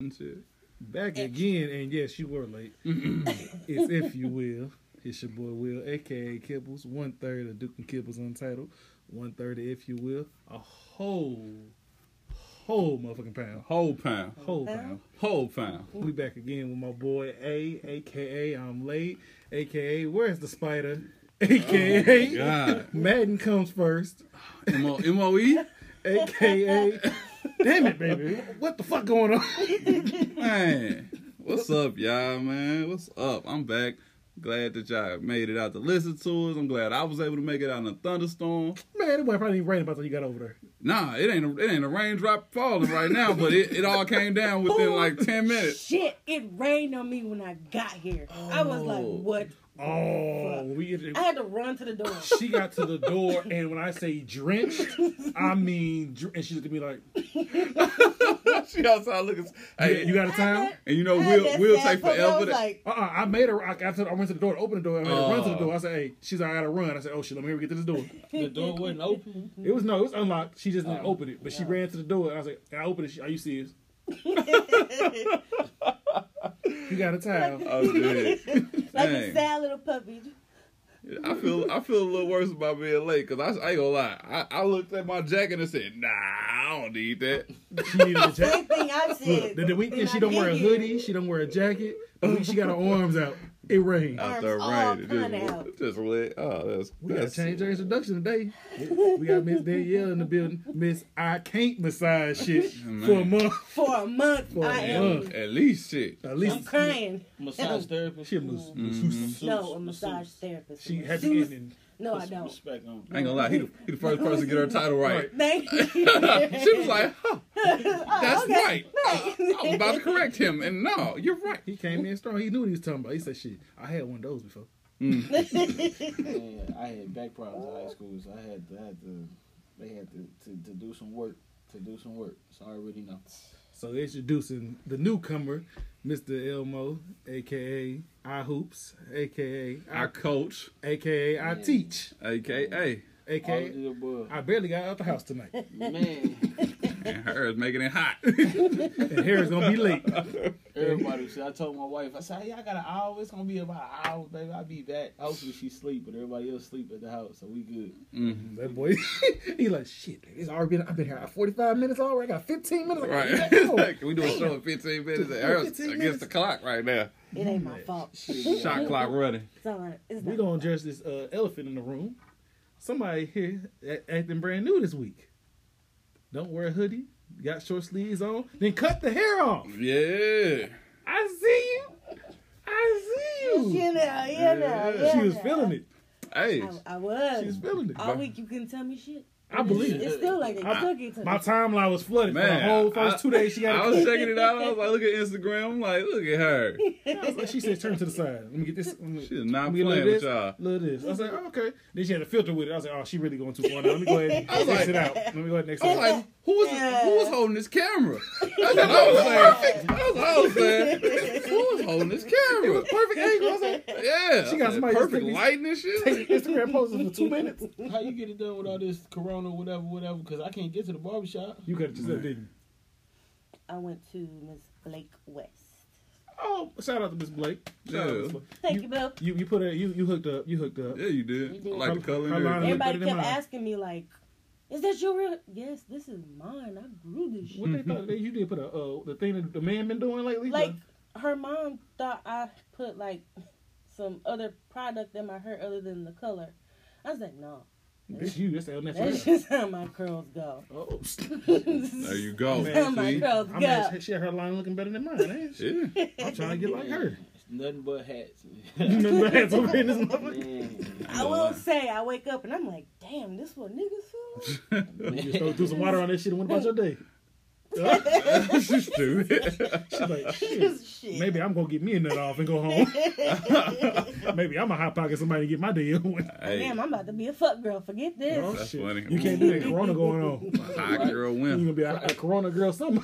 and shit. Back again, and yes, you were late. it's if you will. It's your boy Will, aka Kibbles. One third of Duke and Kibbles Untitled. One third of If You Will. A whole, whole motherfucking pound. Whole pound. Whole pound. Whole pound. We back again with my boy A, aka I'm late, aka Where's the Spider, oh, aka God. Madden comes first, M-O- M-O-E? aka Damn it, baby! What the fuck going on? Man. What's up, y'all, man? What's up? I'm back. Glad that y'all made it out to listen to us. I'm glad I was able to make it out in a thunderstorm. Man, it wasn't probably even raining by the time you got over there. Nah, it ain't a, it ain't a raindrop falling right now, but it, it all came down within like 10 minutes. Shit, it rained on me when I got here. I was like, Oh. what? Oh, we I had to run to the door. she got to the door, and when I say drenched, I mean, and she looked at me like, she outside looking. "Hey, Hey, you got a towel?" and you know, we'll, we'll take puppy. I forever. to- like, Uh, uh I made her. I, I, told- I went to the door to open the door. I made her run to the Oh. door. I said, "Hey," she's like, "I gotta run." I said, "Oh shit, let me get to this door." The door wasn't open. It was no, it was unlocked. She just didn't Oh. open it, but she ran to the door. And I was like, "I opened it." She, Are you serious? You got a towel? Oh, dude. like Dang. a sad little puppy. I feel I feel a little worse about being late because I, I ain't gonna lie. I, I looked at my jacket and said, Nah, I don't need that. She needed a Same jacket. thing I said. Look, the, the weekend she don't wear a get here. hoodie. She don't wear a jacket. The week she got her arms out. It rained. Arms Out there it kinda just, out. it just lit. Oh, that's We gotta that's change our introduction today. We got Miss Danielle in the building. Miss I can't massage shit Man. for a month. For a month, For a I month. am. at least shit. At least I'm crying. Massage therapist. she a mas- Mhm. masseuse. No, a massage therapist. She happy Masseuse? ending. No, I don't. Respect on. I ain't gonna lie. He the, he the first person to get her title right. Thank you. she was like, huh, that's okay. right. I, I was about to correct him, and no, you're right. He came in strong. He knew what he was talking about. He said, "Shit, I had one of those before." Mm. Man, I had back problems in high school, so I had to, I had to they had to, to, to do some work, to do some work. So I already know. So introducing the newcomer, Mr. Elmo, aka I Hoops, aka I, Our coach, aka I Yeah. Teach, aka, All aka of the above. I barely got out the house tonight, Man, and her is making it hot. and Harry's gonna be late. everybody said, I told my wife, I said, hey, I got an hour. It's going to be about an hour, baby. I'll be back. Hopefully she sleep, but everybody else sleep at the house, so we good. Mm. That boy, he like shit. It's already been. I've been here forty five minutes already. I got fifteen minutes. I Right. gotta. Like, we doing a show in 15 minutes. And hers 15 against minutes. the clock right now. It ain't my fault. Shot clock running. It's all right. It's we not. gonna address this uh, elephant in the room. Somebody here acting brand new this week. Don't wear a hoodie. Got short sleeves on. Then cut the hair off. Yeah. I see you. I see you. You know, you know, Yeah. She was feeling it. Hey. I, I was. She was feeling it. All week you couldn't tell me shit. I believe it. It's still like a I- cookie to My timeline was flooded for the whole first I- two days. She got. I was checking it out. I was like, look at Instagram. I'm like, look at her. like, she said, "Turn to the side. Let me get this." Let me, She is not let me get a playing little with this, y'all. Look at this. I was like, oh, "Okay." Then she had a filter with it. I was like, "Oh, she really going too far now. Let me go ahead and I was like- it out. Let me go ahead and X I it was out." like, who was Yeah. who was holding this camera? That's what I was saying. I was saying. Who was holding this camera? Perfect angle. I was like, Yeah, She got I somebody perfect lighting and shit. take Instagram posts for two minutes. How you get it done with all this corona, whatever, whatever? Because I can't get to the barbershop. You could have just said, didn't you? I went to Miss Blake West. Oh, shout out to Miss Blake. Shout out to Yeah. Blake. Thank you, you, Bill. You you put a you you hooked up. You hooked up. Yeah, you did. You did. I like the color. Her and line everything. look Everybody kept asking me like, "Is that your real?" Yes, this is mine. I grew this shit. What they thought they, you did put a uh, the thing that the man been doing lately. Like her mom thought I put like some other product in my hair other than the color. I was like, no, this you. That's El Natural. that's just how my curls go. Oh, There you go. Man, how my curls I go. mean, she had her line looking better than mine. Ain't she? Yeah. I'm trying to get like her. It's nothing but hats. Remember that's over in this motherfucker. I will say, I wake up and I'm like, damn, this what niggas feel? You just throw, threw some water on that shit and went about your day. She's stupid. She's like, shit. Shit. Maybe I'm gonna get me a nut off and go home. Maybe I'm a hot pocket somebody to get my day on. hey, Damn, I'm about to be a fuck girl. Forget this. Oh, That's shit. funny. You can't do that. Corona going on. hot girl win. You gonna be a, a Corona girl summer.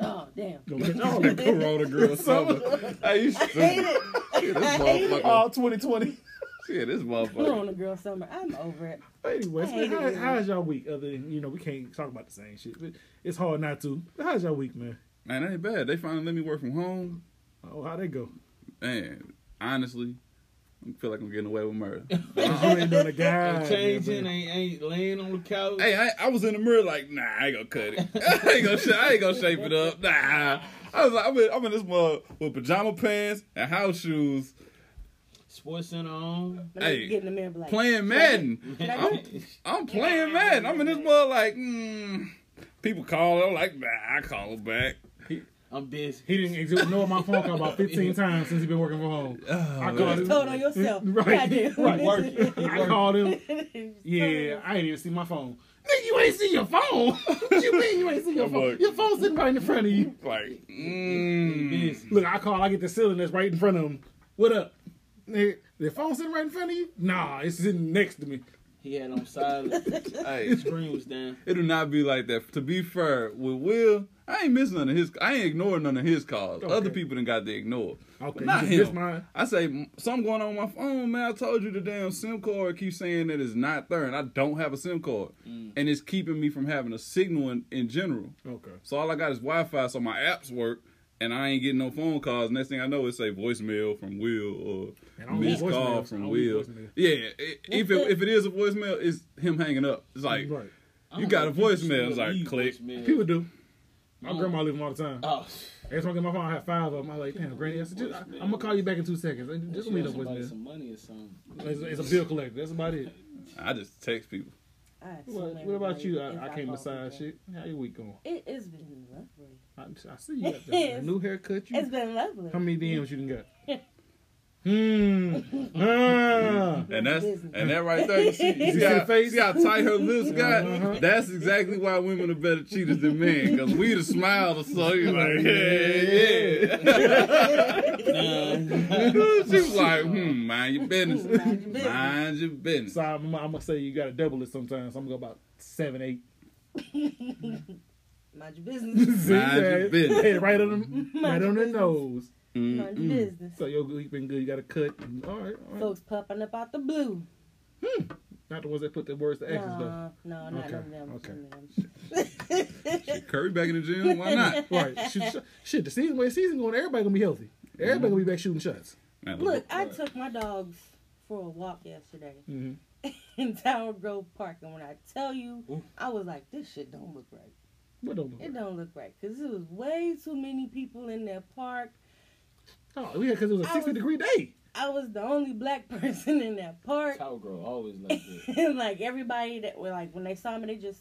Oh, damn. Gonna all that. Corona girl summer. Hey, you I hate it. Shit, this I hate it. motherfucker. All 2020. Shit, this motherfucker. Corona girl summer. I'm over it. Anyways, I man, it, how, how's y'all week? Other than you know, we can't talk about the same shit, but it's hard not to. How's y'all week, man? Man, that ain't bad. They finally let me work from home. Oh, how they go? Man, honestly, I feel like I'm getting away with murder. you ain't doing a guy. Ain't changing, ain't, ain't laying on the couch. hey, I, I was in the mirror like, nah, I ain't gonna cut it. I ain't gonna, sh- I ain't gonna shape it up. Nah. I was like, I'm in, I'm in this mug with pajama pants and house shoes, Sports Center on. Let Hey, me get in the mirror and like, playing Madden. I I'm. I'm playing Madden. I'm in this mug like, mm. People call. I'm like, nah, I call back. I'm busy. He didn't ignore my phone call about 15 times since he been working from home. Oh, I called him. Told on yourself. Right, Yeah, I did. right. Working. I called him. Yeah, I ain't even see my phone. Nigga, you ain't see your phone. what you mean you ain't see your I'm phone? like- Your phone's sitting right in front of you. Like, mm. Look, I call, I get the ceiling that's right in front of him. What up? Nigga, the phone sitting right in front of you? Nah, it's sitting next to me. He had on silent. Hey, screen was down. it do not be like that. To be fair, with Will, I ain't missing none of his. I ain't ignoring none of his calls. Okay. Other people done got to ignore. Okay, Not him. mine. I say something going on my phone, man. I told you the damn SIM card keeps saying that it's not there, and I don't have a SIM card, Mm. and it's keeping me from having a signal in, in general. Okay. So all I got is Wi-Fi, so my apps work, and I ain't getting no phone calls. Next thing I know, it's a voicemail from Will or And I don't missed call from Will. Yeah, i- if it, if it is a voicemail, it's him hanging up. It's like right. You got a voicemail, it's like, click. voicemail. People do. My Oh. grandma leave them all the time. Oh, Every time I get my phone, I have five of them. I'm like, damn, granny, I said, just, I'm gonna call you back in two seconds. Just she leave owe no somebody voicemail. some money or something. It's, it's a bill collector. That's about it. I just text people. I What, what about you? ways I, I if can't massage shit. How your week going? It is been lovely. I, I see you got the, the new haircut. You It's been lovely. How many DMs you done got? Hmm. Ah. And that's and that right there, you see, you see, see how, face? see how tight her lips got? Uh-huh. That's exactly why women are better cheaters than men. Because we'd have smiled or so. You're like, yeah, yeah. she was like, hmm, mind your business. Mind your business. Mind your business. So I'm, I'm gonna say you gotta double it sometimes. I'm gonna go about seven, eight. Mind your business. Mind your business. Hey, right on the, right on the nose. Mind your business. So your week been good. You got a cut. All right, all right. Folks popping up out the blue. Hmm. Not the ones that put the words to actions though. No, no, not Okay, none of them. okay. None of. Curry back in the gym? Why not? Right. Shit, shit, shit, the season way season going, everybody gonna be healthy. Everybody gonna be back shooting shots. Man, Look, I took my dogs for a walk yesterday Mm-hmm. in Tower Grove Park, and when I tell you, Ooh. I was like, "This shit don't look right. What don't It don't look right because it was way too many people in that park. Oh, yeah, because it was a I 60 was- degree day. I was the only black person in that park, Tower Girl always like that. and like everybody that were like, when they saw me, they just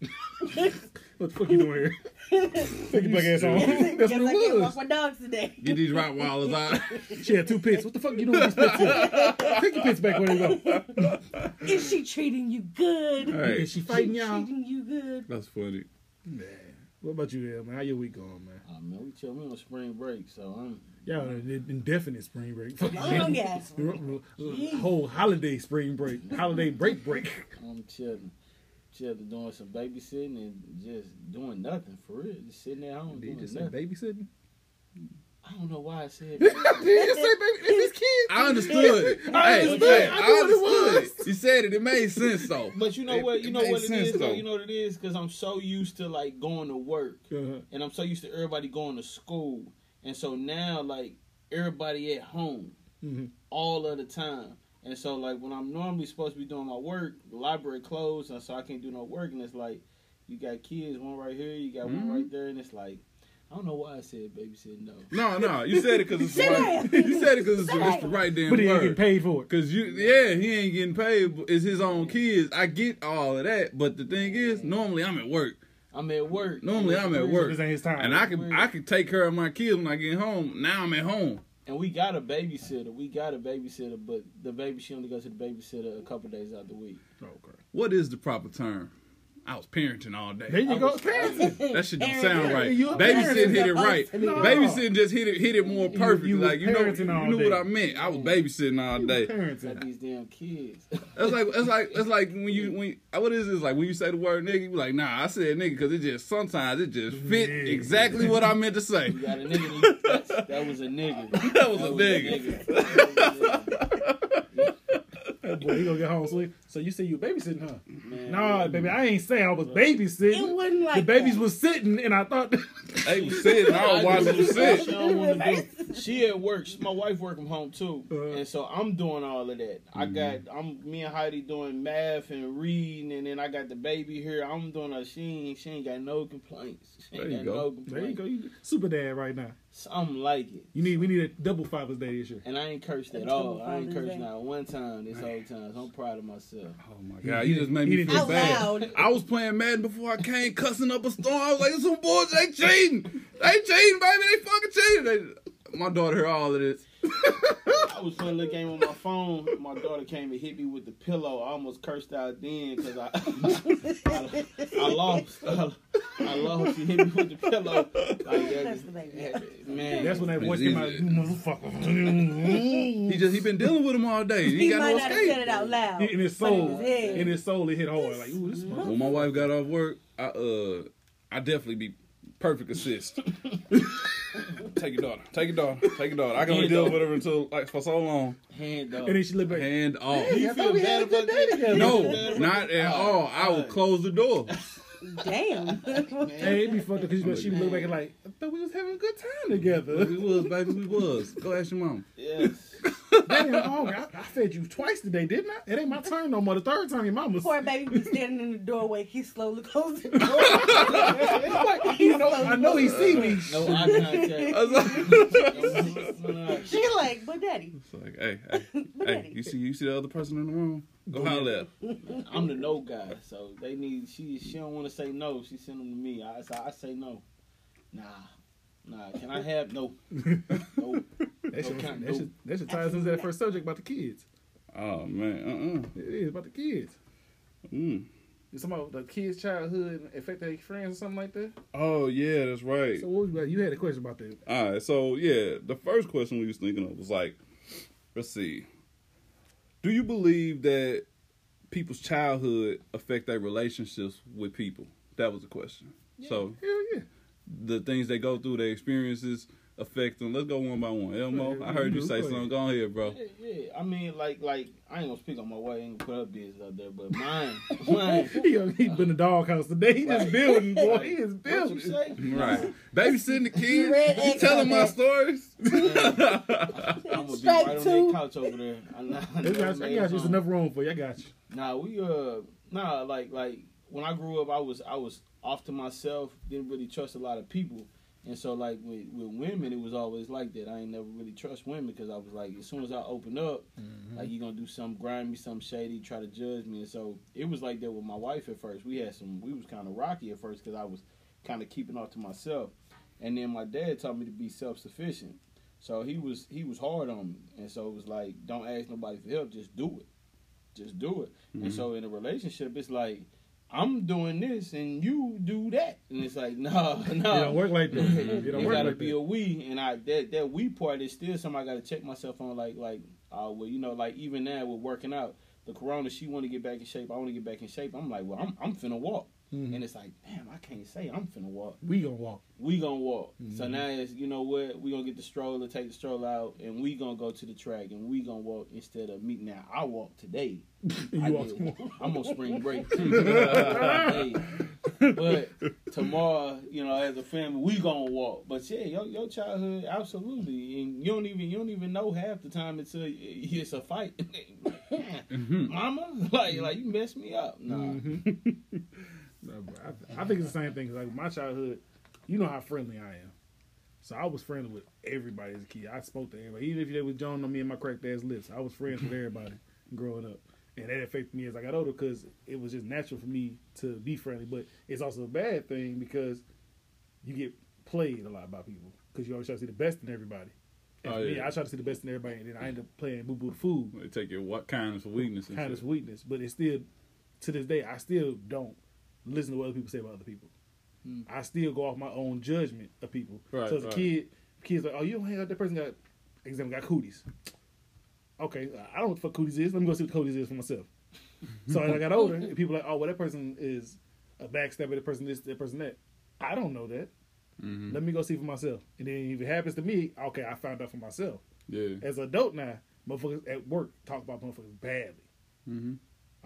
What the fuck you doing here? Take your black ass on. That's Guess what I can't it walk was. my dogs today. Get these Rottweilers out. She had two pits. What the fuck you doing with these pits? Take your pits back where they go. Is she treating you good? Hey, Is she fighting She y'all? treating you good? that's funny. Man. What about you, Ed, man? How your week going, man? Oh man, we chill. We on spring break, so I'm. Y'all an indefinite spring break. Long ass. Whole holiday spring break. Holiday break break. I'm chilling, chilling, doing some babysitting and just doing nothing for real. Just sitting at home Did you doing just say babysitting? I don't know why I said. Did you just say baby? It's his kids. I understood. I understood. hey, I I knew what it understood. You said it. It made sense though. But you know It- what? You know what it sense, is though. though. You know what it is because I'm so used to like going to work, Uh-huh. and I'm so used to everybody going to school, and so now like everybody at home Mhm. all of the time. And so like when I'm normally supposed to be doing my work, the library closed, and so I can't do no work. And it's like you got kids, one right here, you got Mhm. one right there, and it's like I don't know why I said babysitting though. No, no. You said it because it's the right. You said it because it's, it's the right damn But he ain't getting paid for it. Cause you, yeah, he ain't getting paid. but It's his own kids. I get all of that, but the thing is, normally I'm at work. I'm at work. Normally I'm at work, This ain't his time. and I can I can take care of my kids when I get home. Now I'm at home. And we got a babysitter. We got a babysitter, but the baby she only goes to the babysitter a couple days out the week. Okay. What is the proper term? I was parenting all There day. you I go. was- Parenting. That shit don't sound right. You a. Babysitting hit it right. No. Babysitting just hit it hit it more You- perfect. you was like you know, you knew day. what I meant. I was babysitting all day. Like Parenting. these damn kids. It's like it's like it's like when you when what is this like when you say the word nigga you be like nah I said nigga because it just sometimes it just fit Yeah. exactly what I meant to say. You got a nigga. you- that was a nigga. That was a nigga. That was a nigga. That that boy, he gonna get home sleep. So you say you babysitting, huh? Man, Nah, man. baby, I ain't saying I was It babysitting. wasn't like the babies that. was sitting, and I thought, They was sitting. I was watching them sit. don't want to do. She at work. She- My wife work from home too, Uh-huh. and so I'm doing all of that. I got I'm me and Heidi doing math and reading, and then I got the baby here. I'm doing a she ain't she ain't got no complaints. She ain't There you got go. no there you complaints. go, you super dad right now. Something like it. You need, we need a double Father's Day this year. And I ain't cursed at all. I ain't cursed Day. not one time this whole time. So I'm proud of myself. Oh my god, you just made me feel Out bad. loud. I was playing Madden before I came cussing up a storm. I was like, some boys, they cheating. They cheating, baby. They fucking cheating. They, my daughter heard all of this. I was playing a little game on my phone. My daughter came and hit me with the pillow. I almost cursed out then because I, I, I lost. I, I lost. She hit me with the pillow. Like, that, That's the baby. man, That's when that voice came out, you motherfucker. He just he been dealing with them all day. He, He got might no not have escape. said it out loud. in his but in soul, his in his soul, it hit hard. Like, ooh, this motherfucker. When my wife got off work, I uh I definitely be perfect assist. take your daughter. Take your daughter. Take your daughter. I can only deal with her until like for so long. hand up. And then she looked back. Hand off. Hey, I thought we had a good day together. No, not at oh, all. I would close the door. Damn. Hey, it be fucked up because she be looking back and like, I thought we was having a good time together. We was, baby. We was. Go ask your mom. Yes. Damn, oh, I, I fed you twice today, didn't I? It ain't my turn no more. The third time your mama's. Poor baby be standing in the doorway. He slowly closed the door. Like, you know, I know he see me. No eye contact. She like, but daddy. It's like, hey, hey, hey, you see, you see the other person in the room? Go holler at. I'm the no guy, so they need. She she don't want to say no. She send them to me. I so I say no. Nah, nah. Can I have no? No. That should, Okay, that should, that should tie us into that first subject about the kids. Oh man, uh-uh It is about the kids. uh mm. It's about the kids' childhood affect their friends or something like that. Oh yeah, that's right. So what was? You had a question about that. All right, so yeah, the first question we was thinking of was like, let's see, do you believe that people's childhood affect their relationships with people? That was the question. So Hell yeah. The things they go through, their experiences affect them. Let's go one by one. Elmo, I heard you say something. Go ahead, bro. Yeah, yeah. I mean, like, like I ain't gonna speak on my wife. I ain't gonna put up business out there, but mine, mine. He, he been in the doghouse today. He just building, boy. He is What you building. say? Right, babysitting the kids, Red you telling my that. stories. I'm gonna be Strike right on that couch over there. I, know- I got you. I got you. It's enough room for you. I got you. Nah, we uh, nah, like like when I grew up, I was I was off to myself. Didn't really trust a lot of people, and so like with with women, it was always like that. I ain't never really trust women because I was like, as soon as I open up, mm-hmm. like you gonna do something grimy, something shady, try to judge me, and so it was like that with my wife at first. We had some, we was kind of rocky at first because I was kind of keeping off to myself, and then my dad taught me to be self sufficient. So he was he was hard on me, and so it was like, don't ask nobody for help, just do it, just do it. And mm-hmm. so in a relationship, it's like I'm doing this and you do that, and it's like no, no, It don't work like that. It it don't work gotta like be that. a we, and I that that we part is still something I gotta check myself on. Like like uh, well, you know, like even now with working out, the Corona, she want to get back in shape. I want to get back in shape. I'm like, well, I'm I'm finna walk, Mhm. and it's like, damn, I can't say I'm finna walk. We gonna walk. We gonna walk. So Mhm. now it's you know what we gonna get the stroller, take the stroller out, and we gonna go to the track and we gonna walk instead of me. Now I walk today. You I walk did. I'm on spring break. Hey, but tomorrow, you know, as a family, we gonna walk. But yeah, your, your childhood, absolutely, and you don't even you don't even know half the time it's a it's a fight. Mama, like like you messed me up. Nah, Mhm. No, bro, I, I think it's the same thing. 'cause, Like my childhood, you know how friendly I am. So I was friendly with everybody as a kid. I spoke to everybody, even if they was John on me and my cracked ass lips. I was friends with everybody growing up, and that affected me as I got older because it was just natural for me to be friendly. But it's also a bad thing because you get played a lot by people because you always try to see the best in everybody. And Oh, for me, yeah. I try to see the best in everybody, and then I end up playing boo boo the fool They take your what kindness for weakness. and kind of weakness, but it's still to this day I still don't listen to what other people say about other people. Hmm. I still go off my own judgment of people. Right, so as a right. kid, kids like, oh, you don't hang out that person got example got cooties. Okay, I don't know what the fuck cooties is. Let me go see what cooties is for myself. so as I got older, and people like, oh, well, that person is a backstabber. That person this, that person that. I don't know that. Mhm. Let me go see for myself. And then if it happens to me, okay, I found out for myself. Yeah. As an adult now, motherfuckers at work talk about motherfuckers badly. hmm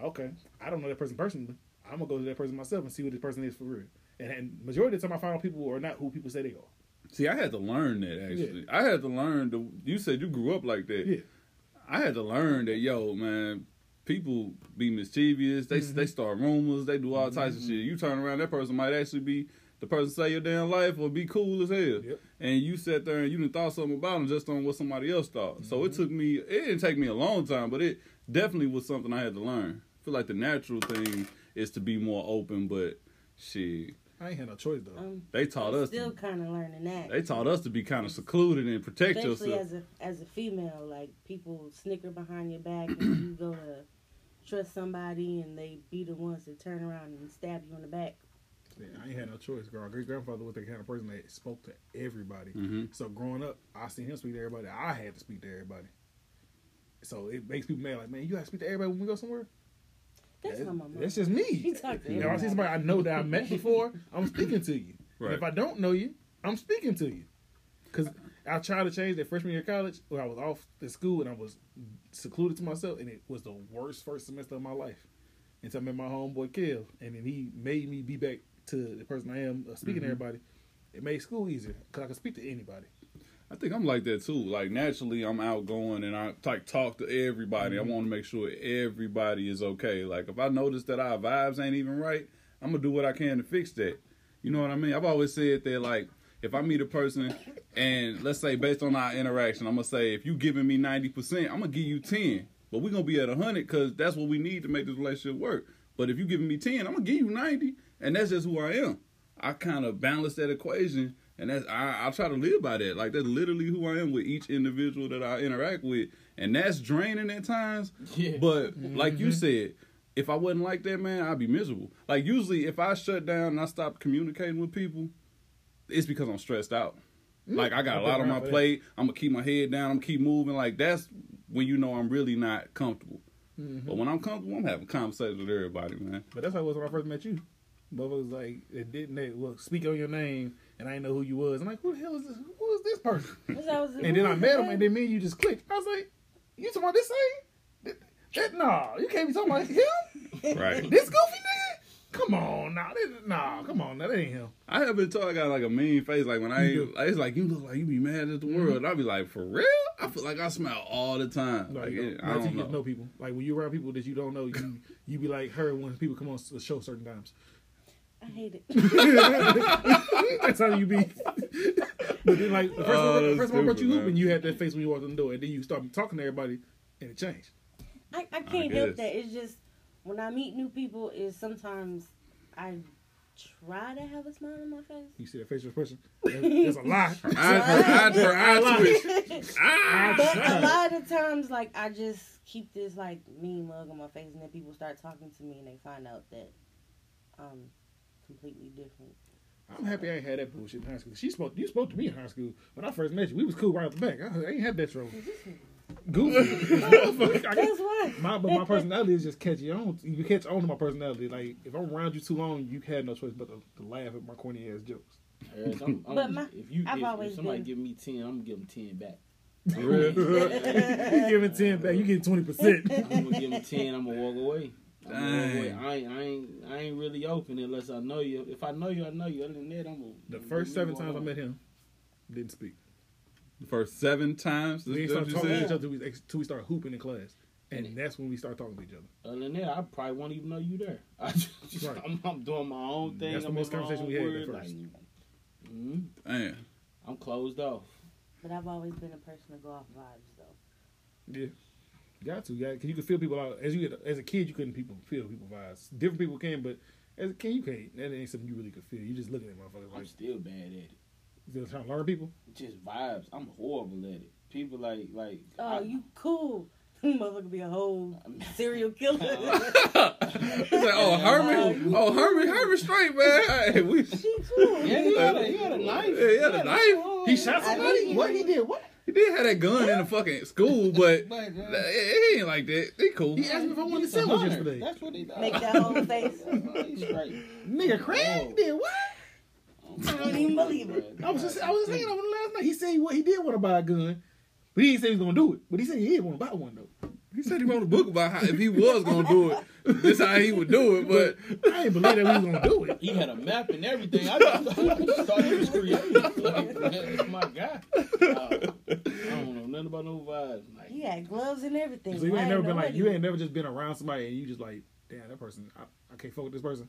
Okay, I don't know that person personally. I'm gonna go to that person myself and see what this person is for real. And, and majority of the time, I find out people are not who people say they are. See, I had to learn that actually. I had to learn. The, you said you grew up like that. Yeah. I had to learn that, yo, man, people be mischievous. They Mhm. they start rumors. They do all types of Mhm. shit. You turn around, that person might actually be the person say your damn life or be cool as hell. Yep. And you sat there and you didn't thought something about them just on what somebody else thought. So it Mhm. took me. It didn't take me a long time, but it definitely was something I had to learn. I feel like the natural thing is to be more open, but shit, I ain't had no choice though. Um, they taught us. still kind of learning that. they taught us to be kind of secluded and protect Especially yourself. as a as a female, like people snicker behind your back and you go to trust somebody and they be the ones that turn around and stab you in the back. Yeah, I ain't had no choice. Girl, great grandfather was the kind of person that spoke to everybody. hmm So growing up, I seen him speak to everybody. I had to speak to everybody. So it makes people mad. Like, man, you got to speak to everybody when we go somewhere. That's Yeah, not my mom. That's just She me. talked to You know, I see somebody I know that I met before. I'm speaking to you. And Right. if I don't know you, I'm speaking to you. Because I tried to change that freshman year of college where I was off the school and I was secluded to myself, and it was the worst first semester of my life. Until I met my homeboy Kev, and then he made me be back to the person I am, uh, speaking Mhm. to everybody. It made school easier because I could speak to anybody. I think I'm like that too. Like naturally, I'm outgoing and I like talk to everybody. Mhm. I want to make sure everybody is okay. Like if I notice that our vibes ain't even right, I'm gonna do what I can to fix that. You know what I mean? I've always said that like if I meet a person and let's say based on our interaction, I'm gonna say if you giving me ninety percent, I'm gonna give you ten. But we're gonna be at hundred because that's what we need to make this relationship work. But if you giving me ten, I'm gonna give you ninety, and that's just who I am. I kind of balance that equation, and that's I, I try to live by that. Like that's literally who I am with each individual that I interact with, and that's draining at times. Yeah. But like you Mhm. said, if I wasn't like that, man, I'd be miserable. Like usually, if I shut down and I stop communicating with people, it's because I'm stressed out. Like I got a I've lot on my around that. plate. I'm gonna keep my head down. I'm gonna keep moving. Like that's when you know I'm really not comfortable. Mhm. But when I'm comfortable, I'm having conversations with everybody, man. But that's how it was when I first met you. Motherfuckers like it didn't they well speak on your name and I didn't know who you was. I'm like, who the hell is this? Who is this person? That's how I was- And then I met him and then me and you just clicked. I was like, you talking about this thing? That, that, nah, you can't be talking about him. Right. This goofy nigga? Come on, nah, that, nah, come on, that ain't him. I have been told I got like a mean face. Like when I, You do. like, it's like you look like you be mad at the Mhm. world. I be like, for real? I feel like I smile all the time. No, like, you it, don't. I Not don't you know. know people. Like when you around people that you don't know, you you be like her when people come on the show certain times. I hate it. That's how you be. but then, like the first, Oh, time, the that's first time I brought you stupid, hooping, you had that face when you walked in the door, and then you start talking to everybody, and it changed. I, I can't help that. It's just when I meet new people, is sometimes I try to have a smile on my face. You see that facial expression? That's, that's a lie. Her eyes, her eyes, her eyes twitch. but a lot of times, like I just keep this like mean mug on my face, and then people start talking to me, and they find out that I'm completely different. I'm happy I ain't had that bullshit in high school. She spoke. You spoke to me in high school when I first met you. We was cool right off the back. I, I ain't had that trouble. Goofy. Motherfucker, I That's why. My, but my personality is just catchy on. You catch on to my personality. Like if I'm around you too long, you had no choice but to, to laugh at my corny ass jokes. Yes, I'm- I'm- But my- if you I've if, always if somebody been- give me ten, I'm gonna give them ten back. For real? you giving ten back, you get twenty percent. I'm gonna give them ten. I'm gonna walk away. I'm gonna walk away. Dang. I ain't, I ain't, I ain't really open unless I know you. If I know you, I know you. Other than that, I'm gonna. The first seven times I met him, didn't speak. The first seven times. We That's didn't start talking to each other till we, till we started hooping in class, and that's when we started talking to each other. Other than that, I probably won't even know you there. I just, Right. I'm, I'm doing my own thing. That's the I'm most conversation we had at world, first. Like, mhm. Damn. I'm closed off. But I've always been a person to go off vibes, though. Yeah, got to, got because you can feel people out. As you get as a kid, you couldn't people feel people vibes. Different people can, but as a kid, you can't. That ain't something you really could feel. You just looking at motherfuckers I'm like still bad at it. you trying to learn people. Just vibes. I'm horrible at it. People like like. Oh, I- you cool. Motherfucker be a whole serial killer. It's like, oh, oh, Herman. Oh, Herman. Herman straight, man. Hey, we, she cool. Yeah, he had a, he had a knife. Yeah, he had a knife. He shot somebody. What he did? What? He did have that gun in the fucking school, but But, uh, it ain't like that. They cool. He asked me if I wanted to a sandwich hunter. yesterday. That's what he does. Make that whole face. He's straight. Nigga, Craig Oh. did what? I don't even believe it. I was just I was just thinking of him last night. He said what he did want to buy a gun, but he didn't say he was gonna do it. But he said he did want to buy one though. He said he wrote a book about how if he was gonna do it, this is how he would do it. But I ain't believe that we was gonna do it. He had a map and everything. I just, I just thought he was creative. Like, that's my guy. Uh, I don't know nothing about no vibes. Like, He had gloves and everything. So you I ain't never been like he you ain't never just been around somebody and you just like, damn, that person, I, I can't fuck with this person.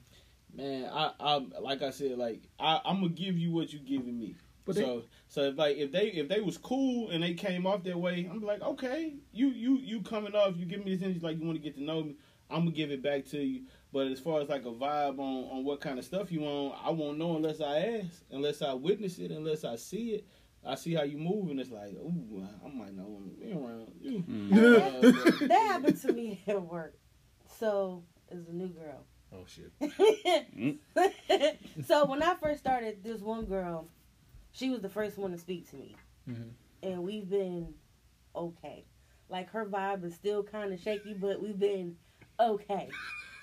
Man, I, I like I said, like I, I'm gonna give you what you giving me. But they- so, so if like if they if they was cool and they came off that way, I'm like, okay, you you you coming off, you give me this energy like you want to get to know me. I'm gonna give it back to you. But as far as like a vibe on on what kind of stuff you want, I won't know unless I ask, unless I witness it, unless I see it. I see how you move, and it's like, ooh, I might not want to be around you. Uh, but- That happened to me at work. So, it's a new girl. Oh shit. so when I first started, this one girl, she was the first one to speak to me, Mhm. and we've been okay. Like her vibe is still kind of shaky, but we've been okay.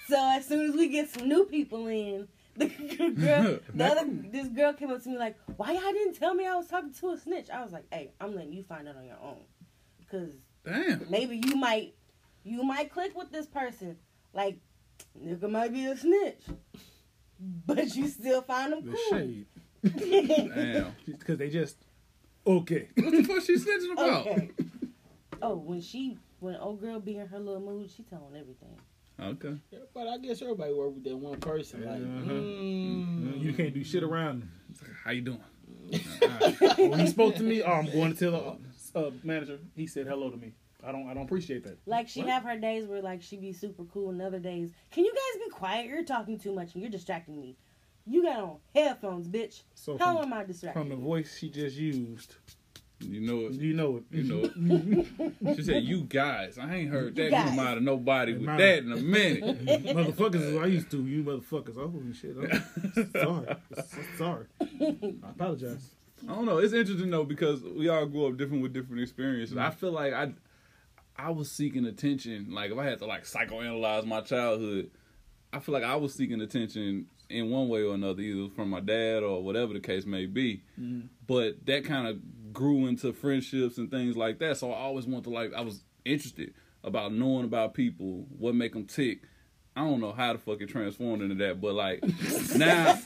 So as soon as we get some new people in, the girl, the other, this girl came up to me like, "Why y'all didn't tell me I was talking to a snitch?" I was like, "Hey, I'm letting you find out on your own, because damn, maybe you might you might click with this person. Like nigga might be a snitch. But you still find them The cool. shade. Damn. Because they just okay. What the fuck she snitching about? okay. Oh, when she when old girl be in her little mood, she telling everything. Okay. Yeah, but I guess everybody work with that one person. Like, Uh-huh. mm, You can't do shit around them. How you doing? when he spoke to me, oh, I'm going to tell the uh, manager. He said hello to me. I don't. I don't appreciate that. Like she What? have her days where like she be super cool, and other days, can you guys be quiet? You're talking too much and you're distracting me. You got on headphones, bitch. So How from, am I distracting? from the voice she just used, You know it. you know it. You know it. She said, "You guys." I ain't heard that come guys. out of nobody with that in a minute. motherfuckers is what I used to. You motherfuckers. Oh shit. I'm sorry. I'm sorry. I apologize. I don't know. It's interesting though because we all grew up different with different experiences. I mm-hmm. feel like I, I was seeking attention. Like if I had to like psychoanalyze my childhood, I feel like I was seeking attention in one way or another, either from my dad or whatever the case may be. Mm-hmm. But that kind of grew into friendships and things like that. So I always wanted to like I was interested about knowing about people, what make them tick. I don't know how the fuck it transformed into that, but like now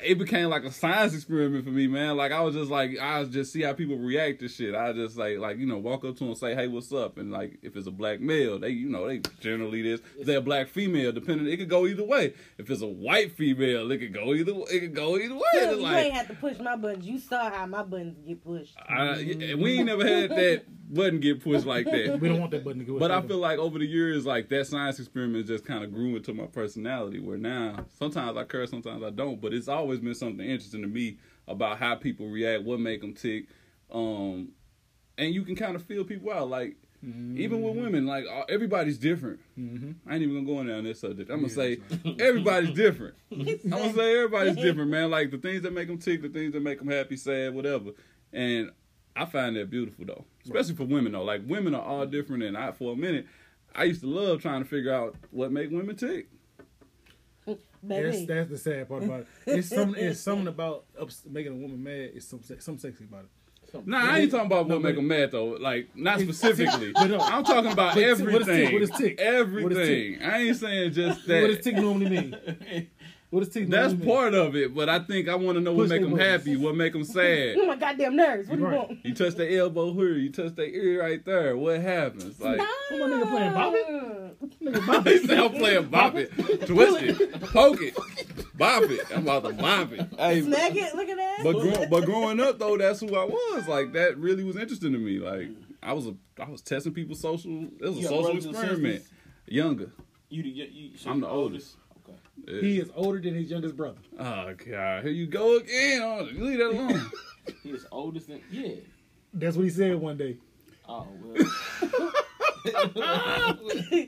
it became like a science experiment for me, man. Like I was just like I was just see how people react to shit. I just like like you know walk up to them and say hey what's up, and like if it's a black male, they you know they generally this. If they're a black female, depending it could go either way. If it's a white female, it could go either it could go either way. Look, you like ain't have to push my buttons. You saw how my buttons get pushed. I, yeah, we ain't never had that button get pushed like that. We don't want that button to go. But I feel like over the years, like that science experiment just kind of grew into my personality. Where now, sometimes I curse, sometimes I don't. But it's always been something interesting to me about how people react, what make them tick, um, and you can kind of feel people out. Like even with women, like everybody's different. Mm-hmm. I ain't even gonna go in there on this subject. I'm gonna Yeah, say everybody's different. I'm gonna say everybody's different, man. Like the things that make them tick, the things that make them happy, sad, whatever. And I find that beautiful though, especially for women though. Like women are all different, and I for a minute, I used to love trying to figure out what make women tick. That's, that's the sad part about it. It's something. It's something about ups, making a woman mad. It's some some sexy about it. Nah, I ain't talking about No, what make but- them mad though. Like not specifically. But no. I'm talking about But what is tick? everything. What is tick? Everything. I ain't saying just that. What does tick normally mean? What does tick That's part of it, but I think I want to know what make them buttons. happy, what make them sad. Oh my goddamn nerves. What do you Right. want? You touch the elbow here, you touch the ear right there. What happens? Like What my nigga playing Bobby? Nigga Bobby. he said, I'm playing bop it, twist it, poke it, bop it. I'm about to bop it. Hey, Smack it. Look at that. but grow, but growing up though, that's who I was. Like that really was interesting to me. Like I was a I was testing people's social. It was a You got social experiment. Younger. You, the- you, you so I'm the oldest. Okay. Yeah. He is older than his youngest brother. Oh god, here you go again. Oh, leave that alone. He is oldest than yeah. That's what he said one day. Oh well.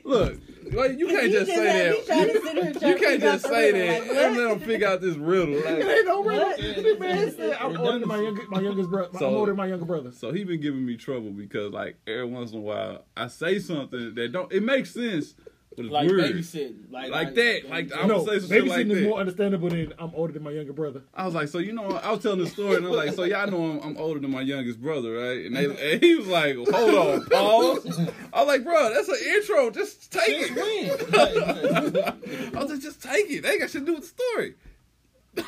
Look, like, you can't He just say he tried to sit here and that. try You can't just say riddle, that like, and what? let them figure out this riddle. Like, Ain't no riddle. This man said I'm older than my youngest, my youngest brother. So- I'm older than my younger brother. So he been giving me trouble because like every once in a while I say something that don't it makes sense, But it's like weird. babysitting, like Like that, like, I no, would say some shit babysitting like is that. more understandable than I'm older than my younger brother. I was like, so you know, I was telling the story, and I was like, so y'all know I'm, I'm older than my youngest brother, right? And, they, and he was like, hold on, pause. I was like, bro, that's an intro. Just take Since it. when? I was like, just take it. They ain't got shit to do with the story.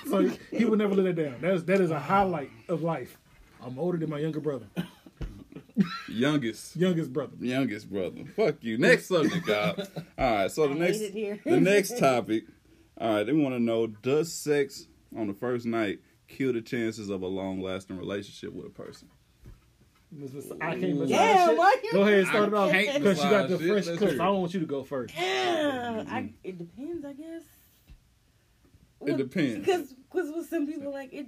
So he, he would never let it down. That is that is a highlight of life. I'm older than my younger brother, Youngest. youngest brother. Youngest brother. Fuck you. Next subject, guys. All right, so the I next hate it here. the next topic. All right, they want to know: Does sex on the first night kill the chances of a long lasting relationship with a person? I can't massage Damn, shit. why you? Go ahead and start it off because you got the shit. fresh Let's clip. hear it. I don't want you to go first. Damn, I, it depends, I guess. It depends. Because because with some people like it.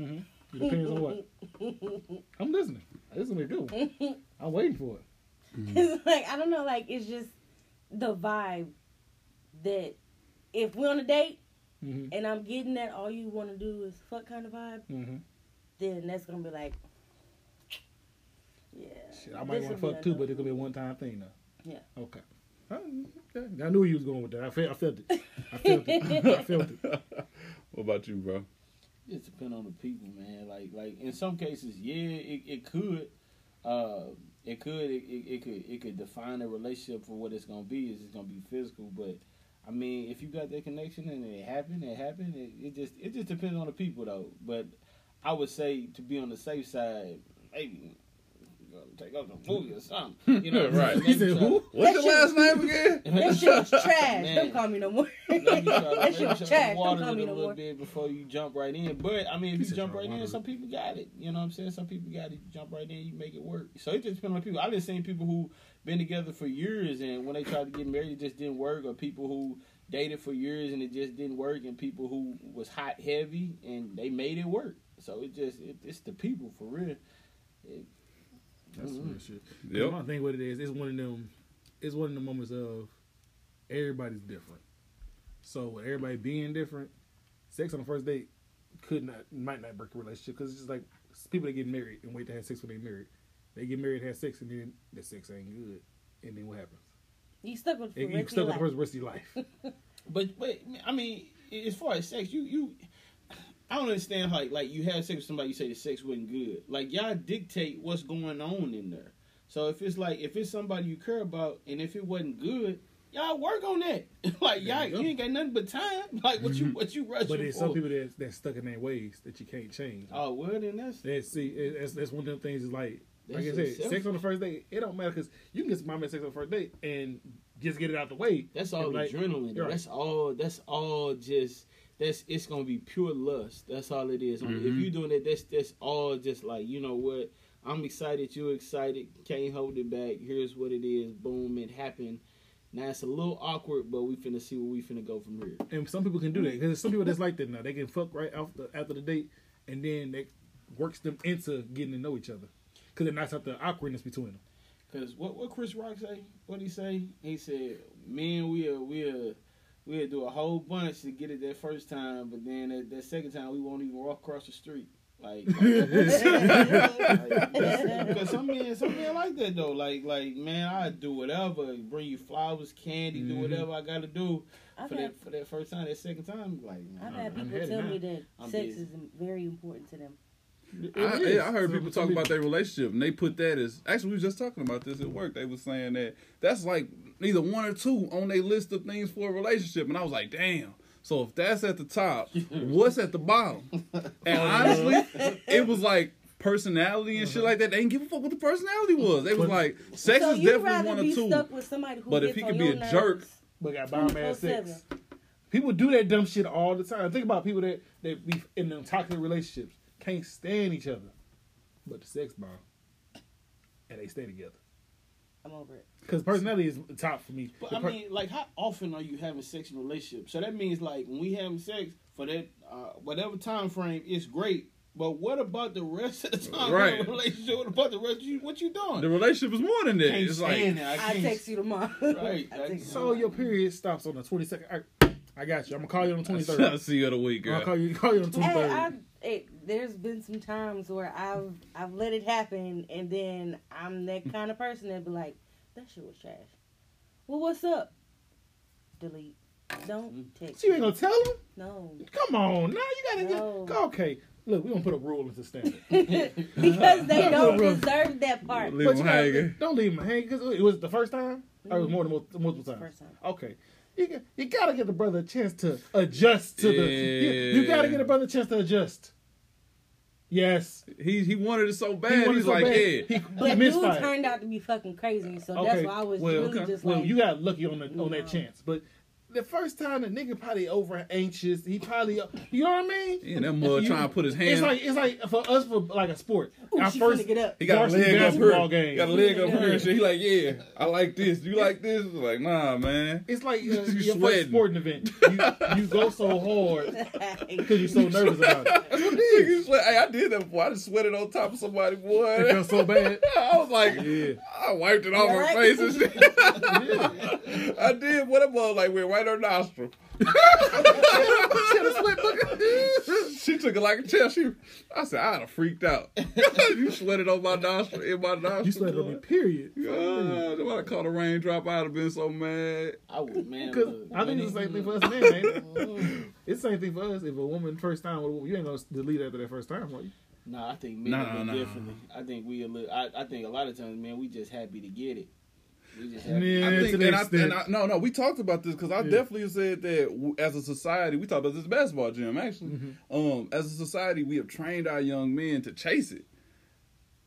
Mm-hmm. It depends on what. I'm listening. This is gonna be a good one. I'm waiting for it. It's like I don't know, like it's just the vibe that if we're on a date hmm and I'm getting that all you want to do is fuck kind of vibe, hmm then that's gonna be like, yeah. Shit, I might want to fuck too, but it's gonna be a one time thing though. Yeah. Okay. Okay. I knew you was going with that. I felt, I felt it. I felt it. I felt it. What about you, bro? It depends on the people, man. Like, like in some cases, yeah, it, it could, uh, it could, it, it, could, it could define a relationship for what it's gonna be. Is it's gonna be physical, but I mean, if you got that connection and it happened, it happened. It, it just, it just depends on the people, though. But I would say to be on the safe side, maybe you take up the movie or something. You know, what Right. He said, who? What's That your last name again? That shit was trash. Man. Don't call me no more. Maybe try to- that maybe shit was try to trash. Don't water call it me a no little more. bit before you jump right in. But I mean, if you jump right in, some people got it. You know what I'm saying? Some people got it. You jump right in, you make it work. So it just depends on people. I just seen people who been together for years, and when they tried to get married, it just didn't work. Or people who dated for years and it just didn't work, and people who was hot heavy and they made it work. So it just it, it's the people for real. It, That's Mhm. real shit. Yep. My thing, what it is, it's one of them. It's one of the moments of everybody's different. So with everybody being different, sex on the first date could not, might not break a relationship because it's just like people that get married and wait to have sex when they married. They get married, have sex, and then the sex ain't good, and then what happens? You stuck with You the you rest of stuck your with the life. the rest of your life. But but I mean, as far as sex, you you, I don't understand like like you had sex with somebody, you say the sex wasn't good. Like y'all dictate what's going on in there. So if it's like if it's somebody you care about, and if it wasn't good, y'all work on that. like y'all, you you ain't got nothing but time. Like what you mm-hmm. what you rushing But there's for? some people that that's stuck in their ways that you can't change. oh well, then that's That's see, that's, that's one of them things. Is like, like I said, sex on the first date. It don't matter because you can get some mama sex on the first date and just get it out the way. That's all adrenaline. right. That's all. That's all. Just that's. It's gonna be pure lust. That's all it is. If Mhm. you doing it, that's that's all. Just like you know what. I'm excited. You're excited. Can't hold it back. Here's what it is. Boom. It happened. Now it's a little awkward, but we finna see where we finna go from here. And some people can do that because some people that's like that now. They can fuck right after after the date, and then that works them into getting to know each other because it knocks out the awkwardness between them. Cause what what Chris Rock say? What he say? He said, "Man, we'll we'll we'll do a whole bunch to get it that first time, but then that, that second time we won't even walk across the street." Like, because some men, some men like that though. Like, like man, I do whatever, bring you flowers, candy, do Mhm. whatever I gotta do I've for had, that for that first time. That second time, like, I've man, had I'm people tell me that I'm sex busy. is very important to them. It I, yeah, I heard So people talk about their relationship, and they put that as actually we were just talking about this at work. They were saying that that's like either one or two on their list of things for a relationship, and I was like, damn. So if that's at the top, what's at the bottom? And oh, honestly, it was like personality and shit like that. They didn't give a fuck what the personality was. They was like, sex so is you'd definitely one or be two. stuck with somebody who But if he on could be your a jerk, But got bomb ass 24/7. sex. People do that dumb shit all the time. Think about people that that be in them toxic relationships can't stand each other, but the sex bomb, and they stay together. I'm over it. Because personality is the top for me. But The I per- mean, like, how often are you having sex in a relationship? So that means, like, when we having sex for that uh, whatever time frame, it's great. But what about the rest of the time Right. in a relationship? What about the rest? Of you, what you doing? the relationship is more than that. Can't It's like it. I I can't. text you tomorrow. Right. I so tomorrow. your period stops on the twenty second. I, I got you. I'm gonna call you on the twenty third. I'll see you in a week, I'll call you. Call you on the twenty third. Hey, third. I, it, there's been some times where I've I've let it happen, and then I'm that kind of person that be like, "That shit was trash." Well, what's up? Delete. Don't mm-hmm. text. So you ain't gonna tell him? No. Come on, now you gotta No. get okay. Look, we gonna put a rule into standard. because they don't deserve that part. Leave But him hanging. Don't leave him hanging because it was the first time, or it was mm-hmm. more than multiple, multiple times. First time. Okay, you got, you gotta give the brother a chance to adjust to the. You, you gotta give get a brother a chance to adjust. Yes, He he wanted it so bad. He He's so like, bad. yeah. He, he dude turned out to be fucking crazy, so Okay, that's why I was well, really okay. just well, like, you got lucky on the on that chance, but. The first time the nigga probably over anxious, he probably you know what I mean. He in that mud You- trying to put his hand. It's like it's like for us for like a sport. Ooh, Our she first get up. he got a leg up basketball here. game. Got a leg up Yeah. here and shit. He like, yeah, I like this. You like this? It's like, nah, man. It's like uh, You your first sweating. sporting event. You, you go so hard because you're so nervous about it. Nigga sweat. Hey, I did that before. I just sweated on top of somebody, boy. It felt so bad. I was like, Yeah. I wiped it off my her face and shit. I did. What about like went right on her nostril. she took it like a chair. She, I said, I'd have freaked out. you sweated on my nostril, in my nostril. You sweated on me, boy. period. God, if I caught a raindrop, I'd have been so mad. I would, man. Because I think it's the same thing for us men, ain't it? It's the same thing for us. If a woman first time, with a woman, you ain't gonna delete after that first time, right? Nah, I think men Nah, a bit nah. differently. I think we a little. I, I think a lot of times, man, we just happy to get it. We just happy. Yeah, I think, and I, and I, no, no, we talked about this because I Yeah. definitely said that as a society, we talked about this basketball gym actually. Mm-hmm. Um, as a society, we have trained our young men to chase it.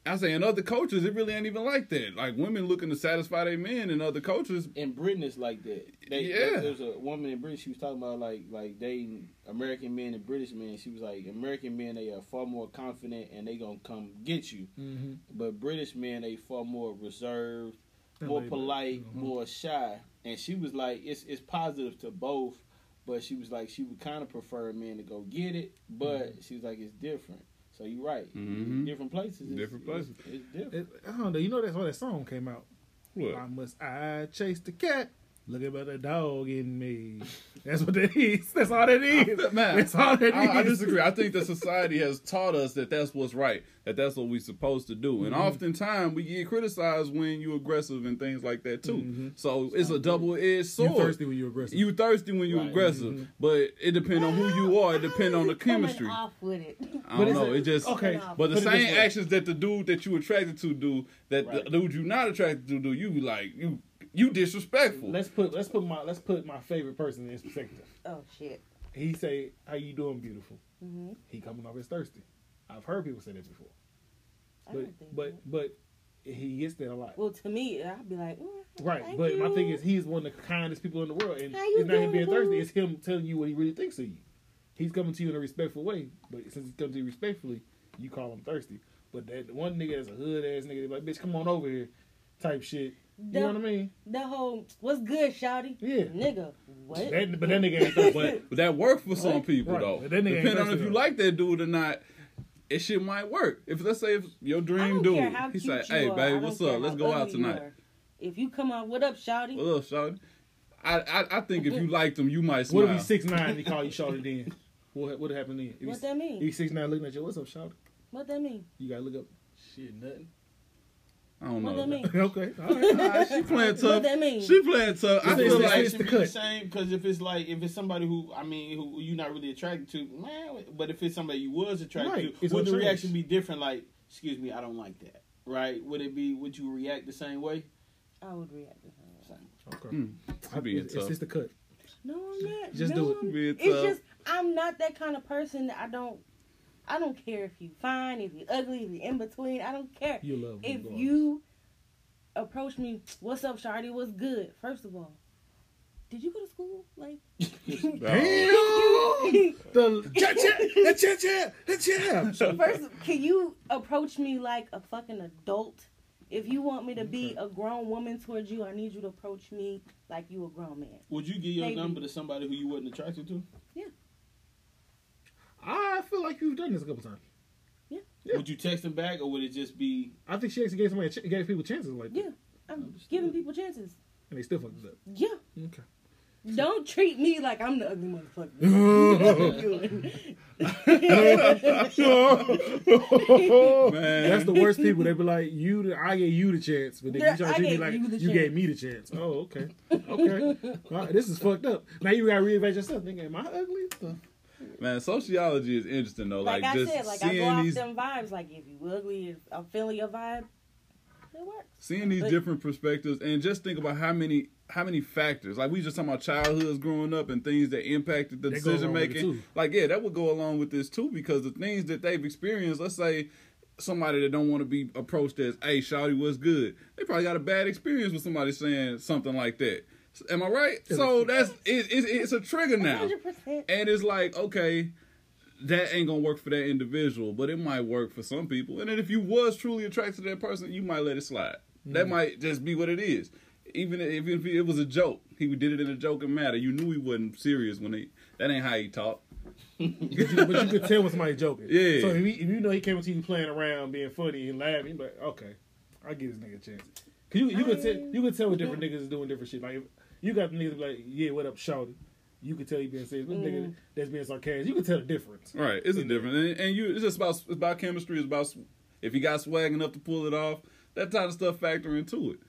I say in other cultures, it really ain't even like that. Like women looking to satisfy their men, and other cultures, in Britain it's like that. They, Yeah. There was a woman in Britain. She was talking about like like dating American men and British men. She was like American men they are far more confident and they gonna come get you. Mm-hmm. But British men they far more reserved, And more laid back. polite, Mhm. more shy. And she was like it's it's positive to both. But she was like she would kind of prefer a man to go get it. But Mm-hmm. she was like it's different. So you're right. Mhm. Different places. it's- Different it's- places. It's, different. It, I don't know. You know that's why that song came out. what? Why must I chase the cat? Look about the dog in me. That's what that is. That's all that is. Man, that's all that is. I, I disagree. I think that society has taught us that that's what's right, that that's what we're supposed to do, and Mhm. oftentimes we get criticized when you're aggressive and things like that too. Mhm. So it's a double-edged You sword. thirsty when you're aggressive. You thirsty when you're Right. aggressive, Mhm. but it depends on who you are. It depends on the chemistry. off with it. I don't know. it- It just okay. But the same actions that the dude that you attracted to do, that Right. the dude you're not attracted to do, you be like you you disrespectful. Let's put let's put my let's put my favorite person in his perspective. Oh shit. He say, "How you doing, beautiful?" hmm He coming off as thirsty. I've heard people say that before, I but don't think but so. but he gets that a lot. well, to me, I'd be like, mm, Right, thank but my thing is, he's one of the kindest people in the world, and How you it's not him being thirsty. It's him telling you what he really thinks of you. He's coming to you in a respectful way, but since he's coming to you respectfully, you call him thirsty. But that one nigga that's a hood ass nigga, like bitch, come on over here, type shit. You know what I mean? the whole what's good, shouty? Yeah. Nigga, what? That, but that nigga ain't thirsty. but, but that works for some people Right. though. But that Depending on thirsty if you like that dude or not, it shit might work. If let's say if your I dream don't dude, how he cute say, "Hey, are. Baby, what's up? Let's go out tonight." If you come out, what up, shouty? What up, shouty? I, I I think if you liked him, you might What smile. if he's six nine and he call you shouty then? What what happened then? If What he's, that mean? he's six nine looking at you, what's up, shouty? What that mean? You gotta look up. Shit, nothing. I don't What know. that mean? okay, all right. Nah, she playing tough. What that mean? She playing tough. I feel it's- like it's should the be cut. the same because if it's like if it's somebody who I mean who you're not really attracted to, man. But if it's somebody you was attracted Right. to, It's would the it reaction be different? Like, excuse me, I don't like that. Right? Would it be? Would you react the same way? I would react the same way. Okay. Hmm, I being it's, it's tough. just a cut. No, I'm not. Just no, do it. I'm- It's tough. just I'm not that kind of person that I don't. I don't care if you fine, if you ugly, if you in between. I don't care. You love if regardless. you approach me, what's up, Shardy? What's good? First of all, did you go to school? Like, Damn! the cha cha cha cha cha cha. first, can you approach me like a fucking adult? If you want me to be a grown woman towards you, I need you to approach me like you a grown man. Would you give your Maybe. number to somebody who you wasn't attracted to? I feel like you've done this a couple times. Yeah. Would you text them back, or would it just be? I think she actually gave somebody a ch- gave people chances like that, Yeah, I'm Understood. giving people chances. and they still fucked up. Yeah, Okay. Don't treat me like I'm the ugly motherfucker. Man. That's the worst people. They be like, "You, the, I gave you the chance," but then Yeah, you try to treat me like you you, gave me the chance. Oh, okay, okay. All right, this is fucked up. Now you gotta reevaluate yourself. Nigga, am I ugly? The- Man, sociology is interesting though. like Like, I just said, like I seeing go off these them vibes. Like if you ugly, if I'm feeling your vibe, it works. seeing these But- different perspectives and just think about how many how many factors like we just talking about childhoods growing up and things that impacted the They decision along with it, making like yeah that would go along with this too because the things that they've experienced let's say somebody that don't want to be approached as hey shawty what's good they probably got a bad experience with somebody saying something like that am i right so that's it, it, it's a trigger now 100%. and it's like okay that ain't gonna work for that individual, but it might work for some people. And then if you was truly attracted to that person, you might let it slide. That mm-hmm. might just be what it is. Even if, if it was a joke, he did it in a joking matter. You knew he wasn't serious when he. That ain't how he talked. but, you, but you could tell when somebody's joking. Yeah. So if, he, if you know he came to you playing around, being funny and laughing, you be like, okay, I'll give this nigga a chance. Cause you you could tell you could tell what different niggas is doing different shit. Like if you got the niggas be like, yeah, what up, shawty? You could tell he being serious. But nigga that's being sarcastic, you can tell the difference. Right, it's a different, and, and you. It's just about it's about chemistry. It's about if you got swag enough to pull it off. That type of stuff factor into it.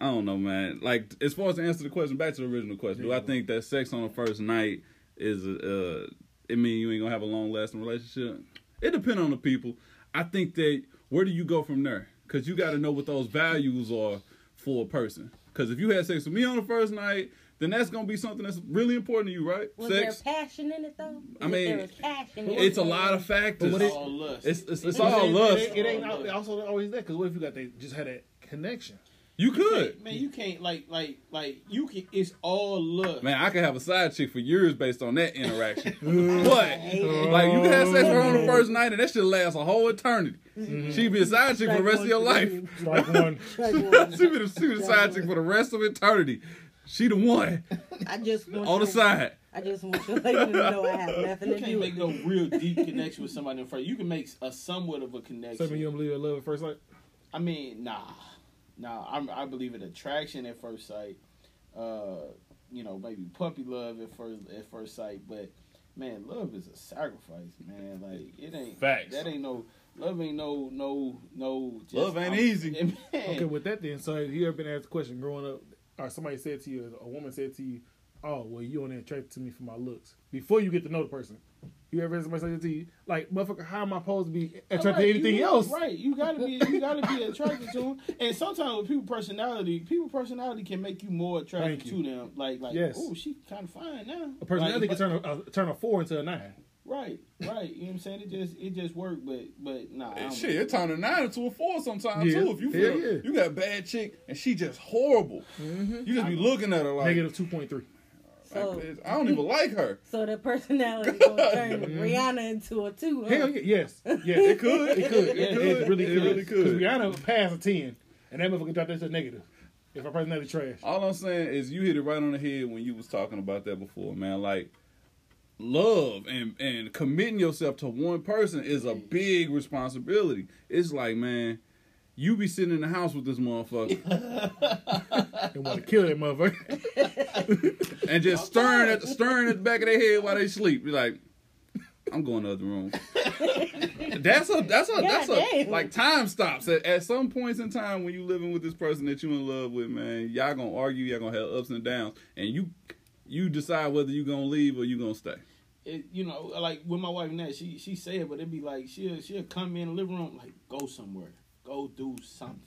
I don't know, man. Like as far as to answer the question, back to the original question, do I think that sex on the first night is uh, it mean you ain't gonna have a long lasting relationship? It depends on the people. I think that where do you go from there? Because you got to know what those values are for a person. Because if you had sex with me on the first night, then that's gonna be something that's really important to you, right? Was sex. there passion in it though? I mean, there passion. It's it, a lot of factors. But what it- all lust. It's it's, it's But all lust. It, it ain't al- also always that. Because what if you got they just had that connection? You could. man, you can't like like like you can. It's all lust. Man, I could have a side chick for years based on that interaction. but like you can have sex with her on the first night and that should last a whole eternity. Mm-hmm. She'd be a side chick for the rest of your life. Strike one. she be the, she be the side chick for the rest of eternity. She the one I just want on the side. I just want you to let you know I have nothing You to do. You can't make with no real deep connection with somebody in front. You can make a somewhat of a connection. when you don't believe in love at first sight? I mean, nah, nah. I'm, I believe in attraction at first sight. Uh, you know, maybe puppy love at first at first sight, but man, love is a sacrifice, man. Like it ain't Facts. That ain't no love. Ain't no no no. Just, Love ain't I'm- easy. Man, Okay, with that then, so have you ever been asked a question growing up, or somebody said to you, a woman said to you, "Oh, well, you only attracted to me for my looks." Before you get to know the person, you ever heard somebody say that to you, like, "Motherfucker, how am I supposed to be attracted Right, to anything you, else?" Right, you gotta be you gotta be attracted to them. And sometimes with people personality, people personality can make you more attracted Thank to them. Like like Yes. oh she kind of fine now. A personality Like, can turn a, a turn a four into a nine. Right, right. You know what I'm saying? It just it just worked, but but nah. I don't Shit, believe it turned a nine into a four sometimes Yeah. too. If you Yeah, feel yeah. you got a bad chick and she just horrible, mm-hmm. you just be looking at her like, Negative two point three. Oh. So, like, I don't even like her. so the personality gonna turn mm-hmm. Rihanna into a two. Huh? Hell yeah, yes, yes, It could, it could, it, It it could. really It could. really could. Because Rihanna passed a ten, and that motherfucker dropped that to negative. If her personality trash, All I'm saying is you hit it right on the head when you was talking about that before, man. Like love and and committing yourself to one person is a big responsibility. It's like, man, you be sitting in the house with this motherfucker they want to kill that motherfucker. and just staring at the staring at the back of their head while they sleep. You're like, I'm going to the other room. That's a that's a that's a Goddamn. like time stops at, at some points in time when you living with this person that you in love with, man. Y'all gonna argue, y'all gonna have ups and downs, and you you decide whether you gonna leave or you gonna stay. it, you know, like with my wife now, she she said, but it'd be like she'll she'll come in the living room like go somewhere, go do something,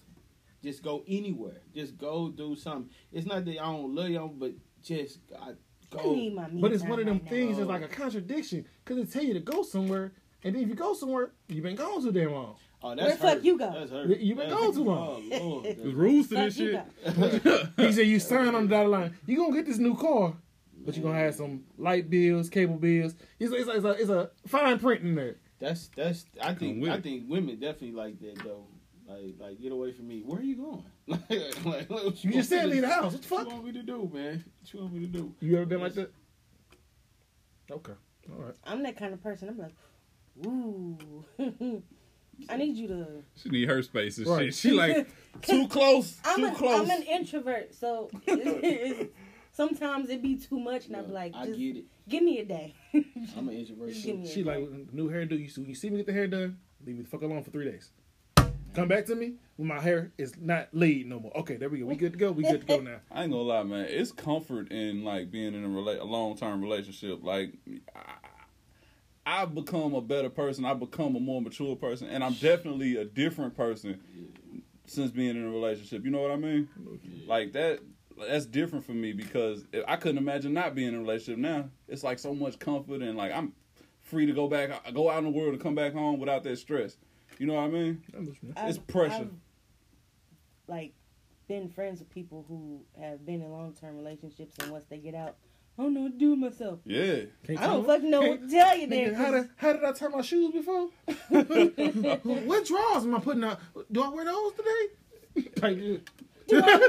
just go anywhere, just go do something. It's not that I don't love you, but just I I go. need my But it's one of them right things that's like a contradiction because they tell you to go somewhere, and then if you go somewhere, you've been gone too damn long. Oh, Where that's the fuck you go? That's her. You been That's gone too her. long. Oh, Lord. There's rules to Fuck this shit. He said you sign on the dotted line. You gonna get this new car, but you are gonna have some light bills, cable bills. It's, it's, it's, a, it's a fine print in there. That's that's. I think I think women definitely like that though. Like like get away from me. Where are you going? like, like, what You just said want me leave the house. What the fuck? What you want me to do, man? What you want me to do? You ever been like that? Okay, all right. I'm that kind of person. I'm like, ooh. I need you to. She need her space and Right. shit. She like too close, I'm too an, close. I'm an introvert, so it's, it's, sometimes it be too much, and I be Yeah, like, I get it. give me a day. I'm an introvert. Just give too. me a She like new hairdo. You see, when you see me get the hair done, leave me the fuck alone for three days. Come back to me when my hair is not laid no more. Okay, there we go. We good to go. We good to go now. I ain't gonna lie, man. It's comfort in like being in a, rela- a long term relationship. Like, I, I've become a better person. I've become a more mature person, and I'm definitely a different person since being in a relationship. You know what I mean? Like that. That's different for me because I couldn't imagine not being in a relationship now. It's like so much comfort and like I'm free to go back, go out in the world and come back home without that stress. You know what I mean? It's pressure. I've, like been friends with people who have been in long term relationships, and once they get out, I don't know what to do with myself. Yeah. Can't I don't fucking know what to tell you. Nigga, Then how did how did I tie my shoes before? what drawers am I putting out? Do I wear those today? Like,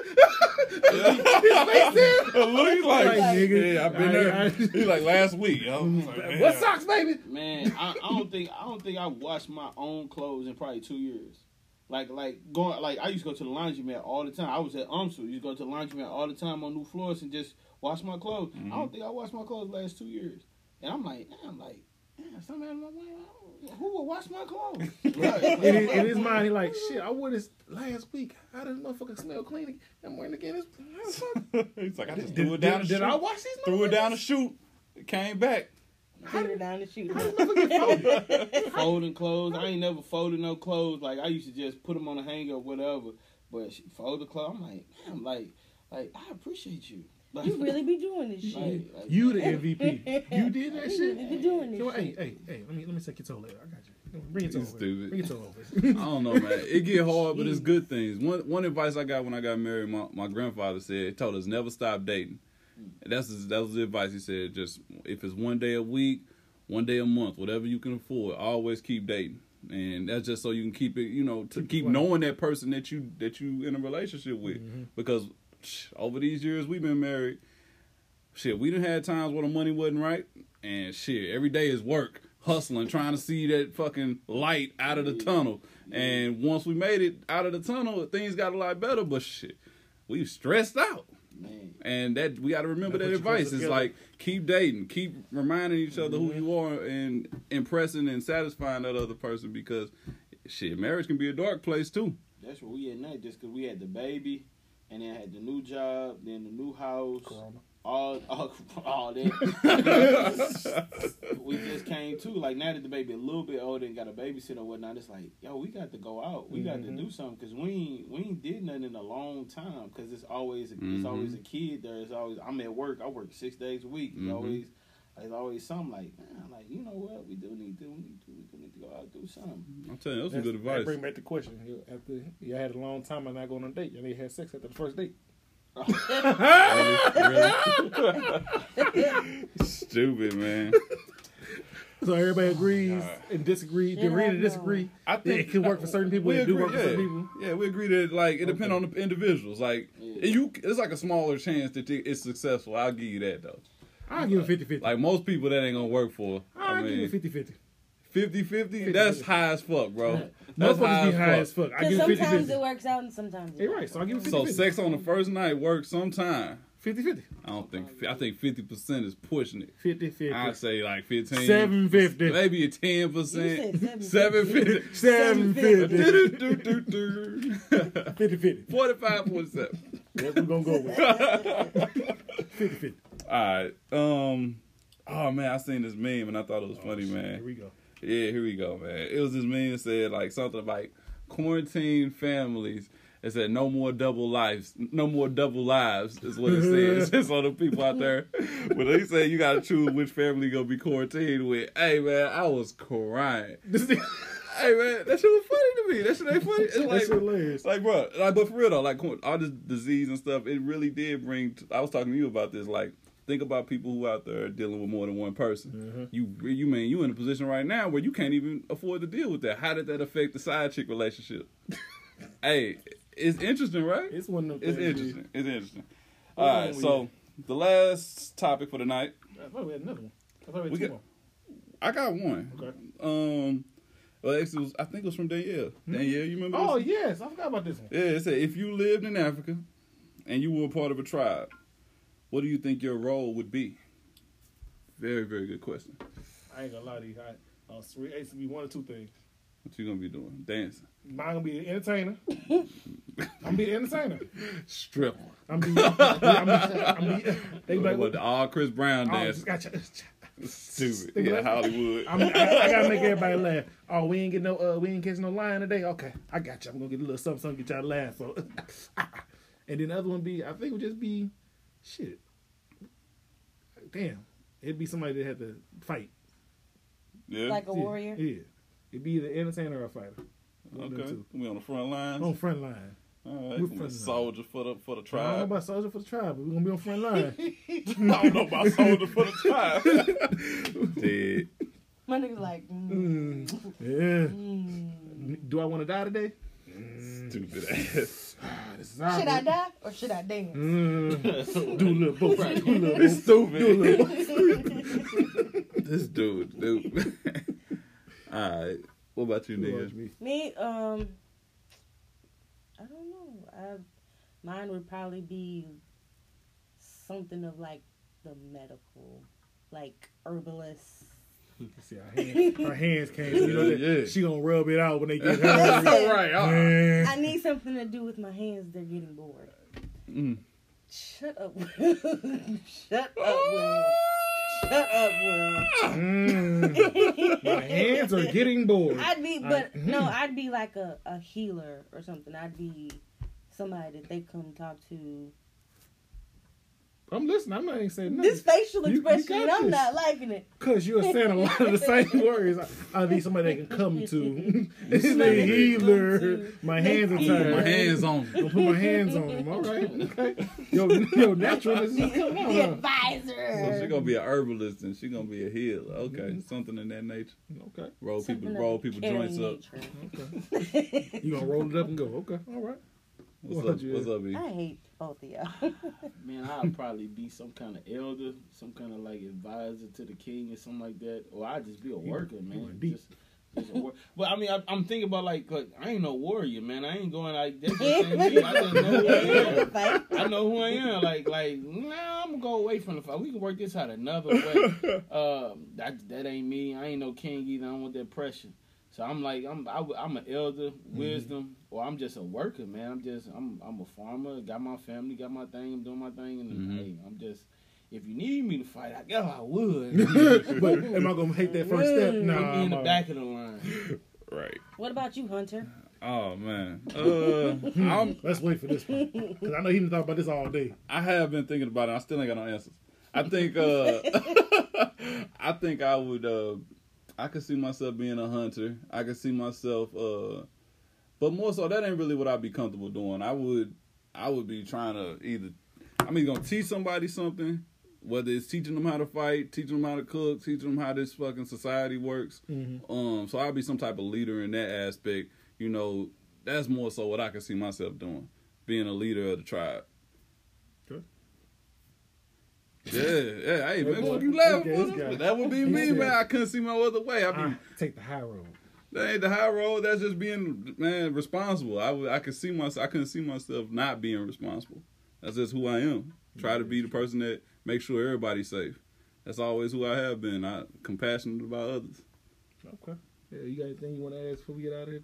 Look, he's like, Like, nigga. yeah, I've been there. I- He's like last week. I was like, what socks, baby? Man, I, I don't think I don't think I washed my own clothes in probably two years. Like like going like I used to go to the laundromat all the time. I was at UMSL. Used to go to the laundromat all the time on new floors and just wash my clothes. I mm-hmm. don't think I washed my clothes the last two years. And I'm like, I'm like, damn, somebody, who will wash my clothes? Right. In his, in his mind, he like, shit. I wore this last week. How does motherfucker smell clean? I'm wearing it again. It's- how? He's like, I just Did, threw it down did, the did I chute. wash these? Threw it down the motherfuckers? chute. It came back. Threw her down the chute. How does motherfucker folded? folding clothes. I ain't never folded no clothes. Like I used to just put them on a hanger or whatever. But she fold the clothes. I'm like, damn, like, like I appreciate you. Like, You really be doing this shit. like, like, You the MVP. You did that shit. really be doing this So, hey, shit. hey, hey, let me let me take your toe later. I got you. Bring it toe He's over. stupid. Bring your toe over. I don't know, man. It get hard, but it's good things. One one advice I got when I got married, my, my grandfather said, told us never stop dating. And that's his, that was the advice he said. Just if it's one day a week, one day a month, whatever you can afford, always keep dating. And that's just so you can keep it, you know, to Keep keep knowing that person that you that you in a relationship with. Mm-hmm. Because sh- over these years we've been married, shit, we done had times where the money wasn't right, and shit, every day is work, hustling, trying to see that fucking light out of the tunnel. And once we made it out of the tunnel, things got a lot better. But shit, we stressed out, man. and that we got to remember that advice. It's like keep dating, keep reminding each other who mm-hmm. you are, and impressing and satisfying that other person because shit, marriage can be a dark place too. That's where we at night, Just because we had the baby, and then I had the new job, then the new house, all all, all that. we just came to like now that the baby a little bit older and got a babysitter and whatnot. It's like yo, we got to go out. We got to Mhm. do something because we ain't we ain't did nothing in a long time. Because it's always it's Mhm. always a kid there. It's always I'm at work. I work six days a week. It's Mhm. always. It's always something like, man, like you know what? We do need to, we need to, we do need to go out and do something. I'm telling you, that's some good That advice. bring back the question. After y'all had a long time and not going on a date, you had sex after the first date. Stupid man. So everybody agrees oh, and disagrees. Shit, Agree I to disagree. I think it can work for certain people. We It do agree, work for yeah. certain people. Yeah, we agree that like it depends on the individuals. Like Yeah. you, it's like a smaller chance that it's successful. I'll give you that though. I'll give it 50 50. Like most people, that ain't gonna work for. I I'll give mean, it 50 50. 50 50 50, that's high as fuck, bro. That's Motherfuckers be high as fuck. fuck. I Because give it 50 sometimes 50. it works out and sometimes it You're right, so I give it 50 So sex on the first night works sometime. 50 50. I don't think. I think 50 percent is pushing it. 50 50. I'd say like 15. 750. Maybe a 10 You percent. said 750. 750. 750. 50 50. 45 47. That's what we're going to go with. 50 50. All right. Um. Oh man, I seen this meme and I thought it was funny, Here man. Here we go. Yeah, here we go, man. It was this meme that said like something like quarantine families. It said no more double lives, no more double lives is what it says. It's all the people out there. But they say you gotta choose which family you gonna be quarantined with. Hey man, I was crying. Hey man, that shit was funny to me. That shit ain't funny. It's like hilarious. like, bro, like, but for real though, like all this disease and stuff, it really did bring. I was talking to you about this. Like, think about people who out there dealing with more than one person. Mhm. You, you mean you in a position right now where you can't even afford to deal with that? How did that affect the side chick relationship? hey, it's interesting, right? It's one of It's interesting. It's interesting. All on, right, so the last topic for tonight. I thought we had another one. I thought we had We two got- more. I got one. Okay. Um, well, actually, it was, I think it was from Danielle. Danielle, you remember? Oh, yes. I forgot about this one. Yeah, it said if you lived in Africa and you were a part of a tribe, what do you think your role would be? Very, very good question. I ain't gonna lie to you. I, uh, three to be one or two things. What you gonna be doing? Dancing, Mine gonna be an entertainer. I'm gonna be an entertainer. stripper. I'm be, I'm be, I'm be, they be like, With all Chris Brown oh, dancing. gotcha. Stupid. Yeah, like- Hollywood. I'm, I, I gotta make everybody laugh. Oh, we ain't get no, uh, we ain't catch no lion today. Okay, I got you. I'm gonna get a little something, something get y'all to laugh. So, and then the other one be, I think it would just be, shit. Damn, it'd be somebody that had to fight. yeah. Like a Yeah, warrior. Yeah, it'd be either entertainer or a fighter. One okay. two. We on the front lines. On front line. All right, we're right. We line. soldier for the for the tribe. I don't know about soldier for the tribe, but we're gonna be on front line. I don't know about soldier for the tribe. Dead. My nigga's like, mm, Mm, yeah. mm. Do I want to die today? Stupid ass. Should I die or should I dance? Mm, do a little both. Do a little It's both. Do a little both. this dude, dude. All right. What about you, Who nigga? me? Me, um, I don't know. I, mine would probably be something of like the medical, like herbalist. See, our hands, our hands came. You know that Yeah. she gonna rub it out when they get That's hurt. it. right. all right. Man. I need something to do with my hands. They're getting bored. Mm. Shut up, Shut up, Will. Shut up, Will. Mm. My hands are getting bored. I'd be, but I- no, I'd be like a, a healer or something. I'd be somebody that they come talk to. I'm listening. I'm not even saying nothing. This nothing. facial You- you expression, got I'm this. not liking it. Cause you're saying a lot of the same words. I, I need somebody that can come to. It's a Somebody healer. My hands are Put tired. My hands on. I'm put my hands on them. All right. Okay. Yo, yo, naturalness. is- Come The on. So advisor. she gonna be a herbalist and she gonna be a healer. Okay, mm-hmm. something in that nature. Okay. Roll Something people, roll people caring joints up. nature. Okay. You gonna roll it up and go. Okay. All right. What's What up? you- What's up? I hate both of y'all. Man, I'd probably be some kind of elder, some kind of like advisor to the king or something like that, or I'd just be a worker, man. went. Just, just a wor- but I mean, I, I'm thinking about like, like I ain't no warrior, man. I ain't going like this. I just know who I am. I know who I am. Like, like, nah, I'm gonna go away from the fight. We can work this out another way. Um, that that ain't me. I ain't no king either. I don't want that pressure. So I'm like, I'm I, am an elder, wisdom, or I'm just a worker, man. I'm just, I'm I'm a farmer. Got my family, got my thing. I'm doing my thing, and Mhm. hey, I'm just. If you need me to fight, I guess I would. but am I gonna take that first step? No. Put me in the I'm back of the line. Right. What about you, Hunter? Oh man. Uh, I'm. Let's wait for this one because I know he's been talking about this all day. I have been thinking about it. I still ain't got no answers. I think. Uh, I think I would. Uh, I could see myself being a hunter. I could see myself. Uh, but more so, that ain't really what I'd be comfortable doing. I would. I would be trying to either. I'm either gonna teach somebody something, whether it's teaching them how to fight, teaching them how to cook, teaching them how this fucking society works. Mm-hmm. Um, so I'll be some type of leader in that aspect. You know, that's more so what I could see myself doing, being a leader of the tribe. Good. Yeah, yeah. Hey, man, what you laughing okay, for? this guy. That would be me, man. I couldn't see my other way. I I mean, take the high road. that ain't the high road. That's just being man responsible. I would, I could see myself. I couldn't see myself not being responsible. That's just who I am. Try to be the person that makes sure everybody's safe. That's always who I have been. I compassionate about others. Okay. Yeah, you got anything you want to ask before we get out of here?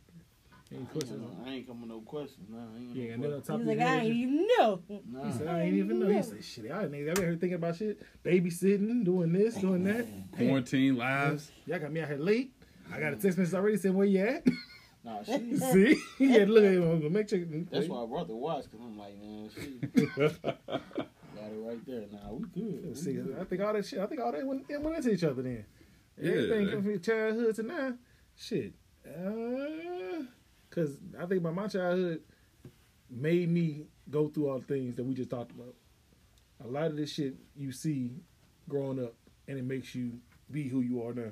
Any I ain't, questions? I ain't coming no questions. Nah, I ain't Yeah, got and no then on top He's of like, your I ain't even know. Nah. He said, I ain't even know. He said, shit, I ain't I've been here thinking about shit, babysitting, doing this, doing that. Quarantine lives. Y'all got me out here late. I got a text message already saying where you at. Nah, she, See? He had to look at him. Make sure. That's why I brought the watch because I'm like, man, she got it right there. Nah, we good. We See, good. I think all that shit. I think all that went, it went into each other then. Yeah. Everything from your childhood to now, shit. Uh, Cause I think about my childhood made me go through all the things that we just talked about. A lot of this shit you see growing up, and it makes you be who you are now.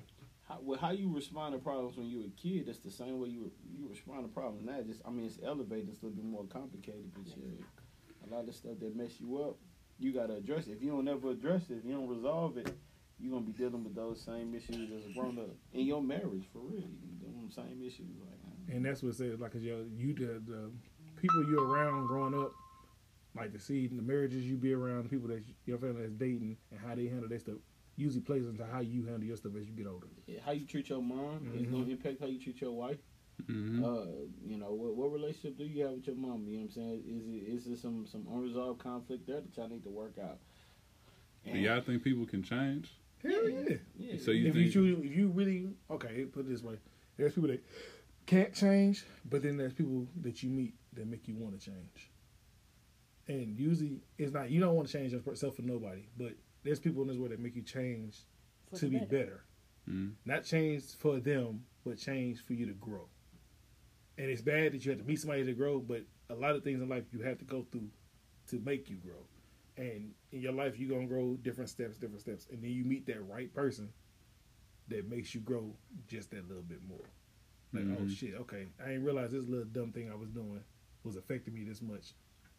How, well, how you respond to problems when you were a kid? That's the same way you you respond to problems now. Just I mean, it's elevated. It's a little bit more complicated, but yeah, a lot of stuff that mess you up, you gotta address it. If you don't ever address it, if you don't resolve it, you're gonna be dealing with those same issues as a grown up in your marriage for real. You dealing with the same issues like. And that's what it says, like, 'cause yo, you the, the people you're around growing up like to see the marriages you be around, the people that your family that's dating, and how they handle their stuff. Usually plays into how you handle your stuff as you get older. Yeah, How you treat your mom is Mhm. gonna impact how you treat your wife. hmm Uh, you know, what, what relationship do you have with your mom? You know what I'm saying? Is it is there some some unresolved conflict there that y'all need to work out? Do y'all think people can change? Hell yeah. Yeah. So you if think? you choose, if you really okay, put it this way, there's people that can't change, but then there's people that you meet that make you want to change. And usually, it's not you don't want to change yourself for nobody, but there's people in this world that make you change For to be better. better, Mhm. not change for them, but change for you to grow. And it's bad that you have to meet somebody to grow, but a lot of things in life you have to go through to make you grow. And in your life, you're gonna grow different steps, different steps, and then you meet that right person that makes you grow just that little bit more. Like, oh Mhm. shit, okay, I didn't realize this little dumb thing I was doing was affecting me this much.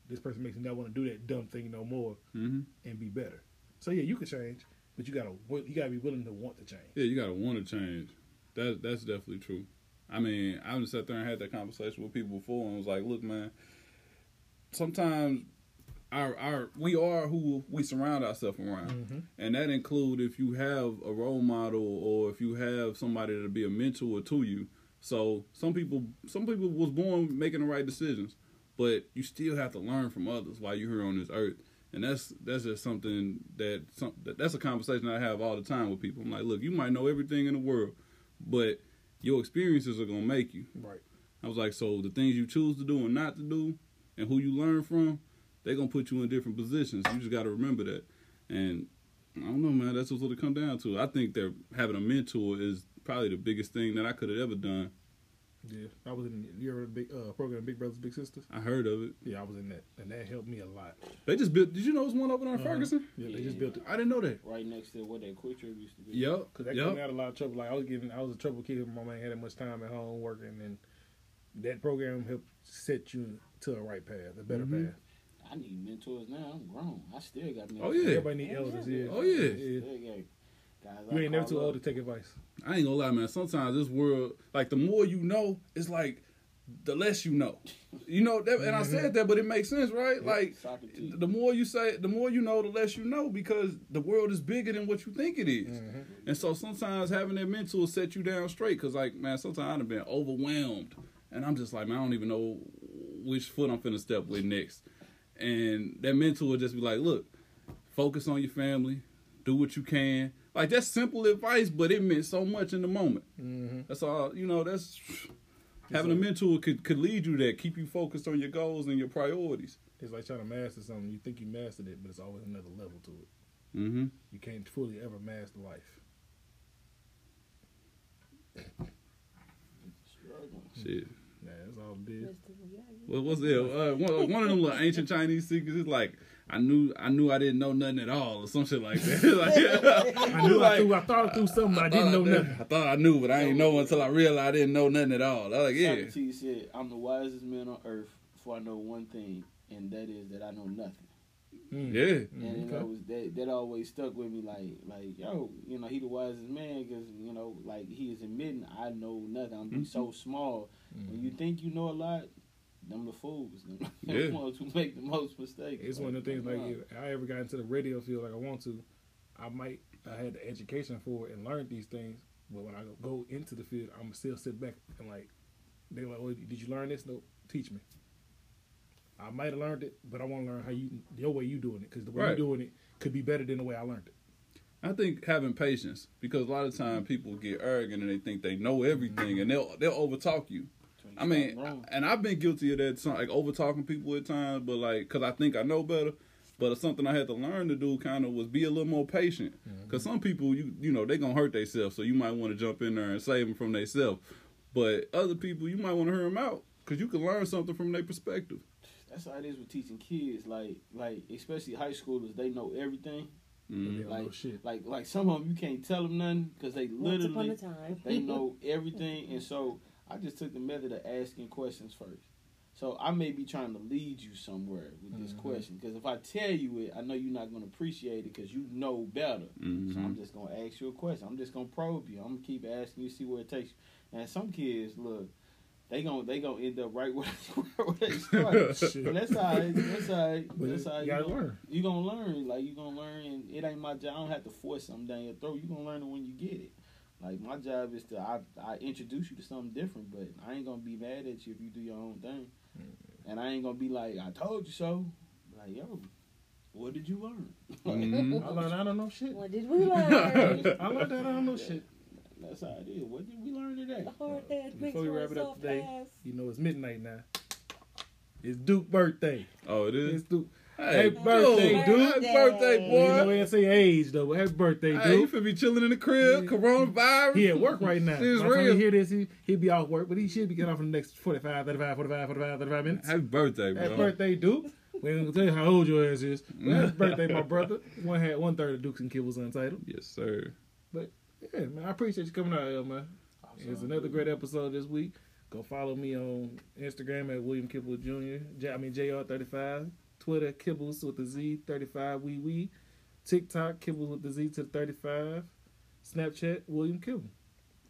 This person makes me not want to do that dumb thing no more hmm and be better. So yeah, you can change, but you gotta you gotta be willing to want to change. Yeah, you gotta want to change. That that's definitely true. I mean, I just sat there and had that conversation with people before, and was like, "Look, man, sometimes our our we are who we surround ourselves around, Mm-hmm. and that include if you have a role model or if you have somebody to be a mentor to you. So some people some people was born making the right decisions, but you still have to learn from others while you're here on this earth. And that's that's just something that some that, that's a conversation I have all the time with people. I'm like, look, you might know everything in the world, but your experiences are gonna make you. Right. I was like, so the things you choose to do and not to do, and who you learn from, they're gonna put you in different positions. You just got to remember that. And I don't know, man. That's what it come down to. I think that having a mentor is probably the biggest thing that I could have ever done. Yeah, I was in. You ever big uh, program Big Brothers Big Sisters? I heard of it. Yeah, I was in that, and that helped me a lot. They just built. Did you know there's one over there in Uh-huh. Ferguson? Yeah, they just built it. I didn't know that. right next to what that QuikTrip used to be. Yep. Cause that got me Yep. out a lot of trouble. Like I was getting, I was a trouble kid. My mom ain't had that much time at home working, and that program helped set you to a right path, a better Mhm. path. I need mentors now. I'm grown. I still got mentors. Oh, yeah. Everybody need elders. Yeah. Oh, yeah. yeah. Still guys You I ain't never too up. old to take advice. I ain't gonna lie, man. Sometimes this world, like the more you know, it's like the less you know. You know, that, and I said that, but it makes sense, right? Like Socrates. the more you say, the more you know, the less you know, because the world is bigger than what you think it is. Mm-hmm. And so sometimes having that mentor set you down straight, because like man, sometimes I've been overwhelmed, and I'm just like, man, I don't even know which foot I'm finna step with next. And that mentor would just be like, look, focus on your family, do what you can. Like that's simple advice, but it meant so much in the moment. Mm-hmm. That's all. You know, that's having a mentor could could lead you there, keep you focused on your goals and your priorities. It's like trying to master something. You think you mastered it, but it's always another level to it. Mm-hmm. You can't fully ever master life. Struggling. Shit. Yeah, that's all it is. Mr. Miyagi. What was it? Uh, one, one of them little ancient Chinese secrets is like, I knew I knew I didn't know nothing at all, or some shit like that. like, I knew like, I, threw, I thought I threw something, but I didn't thought know did- nothing. I thought I knew, but I didn't know until I realized I didn't know nothing at all. I was like, yeah, Socrates said, "I'm the wisest man on earth, for I know one thing, and that is that I know nothing." Mm. yeah. And okay. that was that. That always stuck with me. Like, like yo, you know, he the wisest man because you know, like he is admitting I know nothing. I'm Mhm. so small. When you think you know a lot, them the fools. Them Yeah. the ones who make the most mistakes. It's one of the things like wow. if I ever got into the radio field like I want to, I might I had the education for it and learned these things. But when I go into the field, I'm still sit back and like they're like, "Oh, did you learn this? No, teach me." I might have learned it, but I want to learn how you your way you doing it because the way Right. you doing it could be better than the way I learned it. I think having patience because a lot of times people get arrogant and they think they know everything and they'll they'll overtalk you. I mean, Wrong. and I've been guilty of that, some- like over talking people at times, but like, cause I think I know better. But it's something I had to learn to do, kind of, was be a little more patient. Cause some people, you you know, they gonna hurt themselves, so you might want to jump in there and save them from themselves. But other people, you might want to hear them out, cause you can learn something from their perspective. That's how it is with teaching kids. Like, like especially high schoolers, they know everything. But Mhm. they don't Like, shit. like, like some of them you can't tell them nothing because they Once upon literally a time. they know everything. And so I just took the method of asking questions first. So I may be trying to lead you somewhere with this Mhm. question because if I tell you it, I know you're not going to appreciate it because you know better. So Mhm. I'm just gonna ask you a question. I'm just gonna probe you. I'm gonna keep asking you, see where it takes you. And some kids, look, they gonna they gonna end up right where, where they started. But that's how it- that's how it- that's how you you gotta gonna, learn. you gonna learn. Like you gonna learn, and it ain't my job. I don't have to force something down your throat. You gonna learn it when you get it. Like my job is to I, I introduce you to something different, but I ain't gonna be mad at you if you do your own thing, and I ain't gonna be like I told you so. Like yo, what did you learn? Mhm. I learned I don't know shit. What did we learn? I learned that I don't know shit. That's how it is. What did we learn today? Hard head makes Before we wrap it up soft today, ass. You know it's midnight now. It's Duke birthday. Oh, it It's. Duke. Hey, birthday, dude. dude. Happy birthday, boy. You know boy. I say age though, but happy birthday, Hey, you Duke. finna be chilling in the crib. Yeah. Coronavirus. He at work right now. Shit is By real. you hear this, he, he'll be off work, but he should be getting off in the next 45, 35, 45, 45, 35 minutes. Happy birthday, bro. Happy birthday, Duke. We ain't gonna tell you how old your ass is. But happy birthday, my brother. One had one third of Dukes and Kibbles Untitled. Yes, sir. But, yeah, man, I appreciate you coming out here, man. It's another great episode this week. Go follow me on Instagram at William Kibble Jr. J- I mean JR35. Twitter Kibbles with the Z 35 wee wee. TikTok Kibbles with the Z to the 35. Snapchat William Kibble.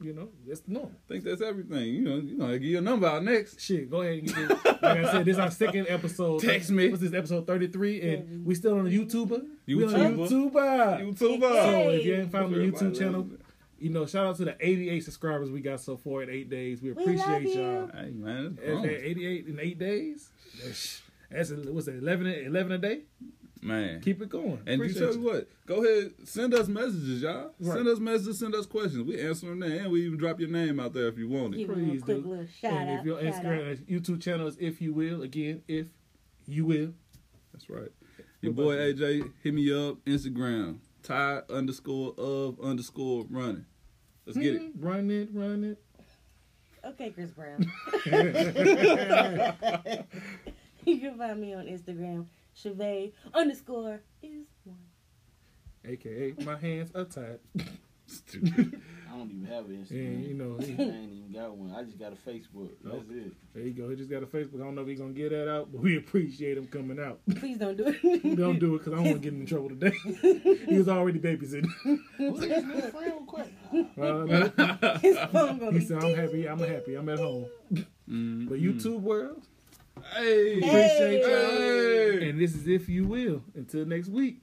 You know, that's the norm. I think that's everything. You know, you know, I give your number out next. Shit, go ahead and get this. Like I said, this is our second episode. Text me. What's this episode 33? And we still on the YouTuber. We on YouTuber. YouTuber. YouTuber. So if you ain't found the YouTube channel, loves you know, shout out to the 88 subscribers we got so far in eight days. We We appreciate love you. y'all. Hey man, it's grown. 88 in eight days. That's, that's a, what's that? 11, a- 11 a day. man. Keep it going. and you Appreciate tell you what, go ahead, send us messages, y'all. Right. Send us messages, send us questions. We answer them there, and we even drop your name out there if you want it. Give him a Please quick do. little shout and out. if your shout Instagram, out. YouTube channel is if you will, again, if you will. That's right. Your boy AJ, hit me up Instagram, Ty underscore of underscore running. Let's get it. Hmm, Run it, run it. Okay, Chris Brown. you can find me on Instagram, Chevy underscore is one. AKA, my hands are tied. Stupid. I don't even have an And, Instagram. you know, I ain't even got one. I just got a Facebook. That's it. there you go. He just got a Facebook. I don't know if he's going to get that out, but we appreciate him coming out. Please don't do it. Don't do it because I don't want to get in trouble today. he was already babysitting. Look at my friend quick. Uh. His phone gonna he said, I'm happy. I'm happy. I'm at home. Mm, But. YouTube world, Hey, appreciate y'all. Hey. And this is If You Will. Until next week.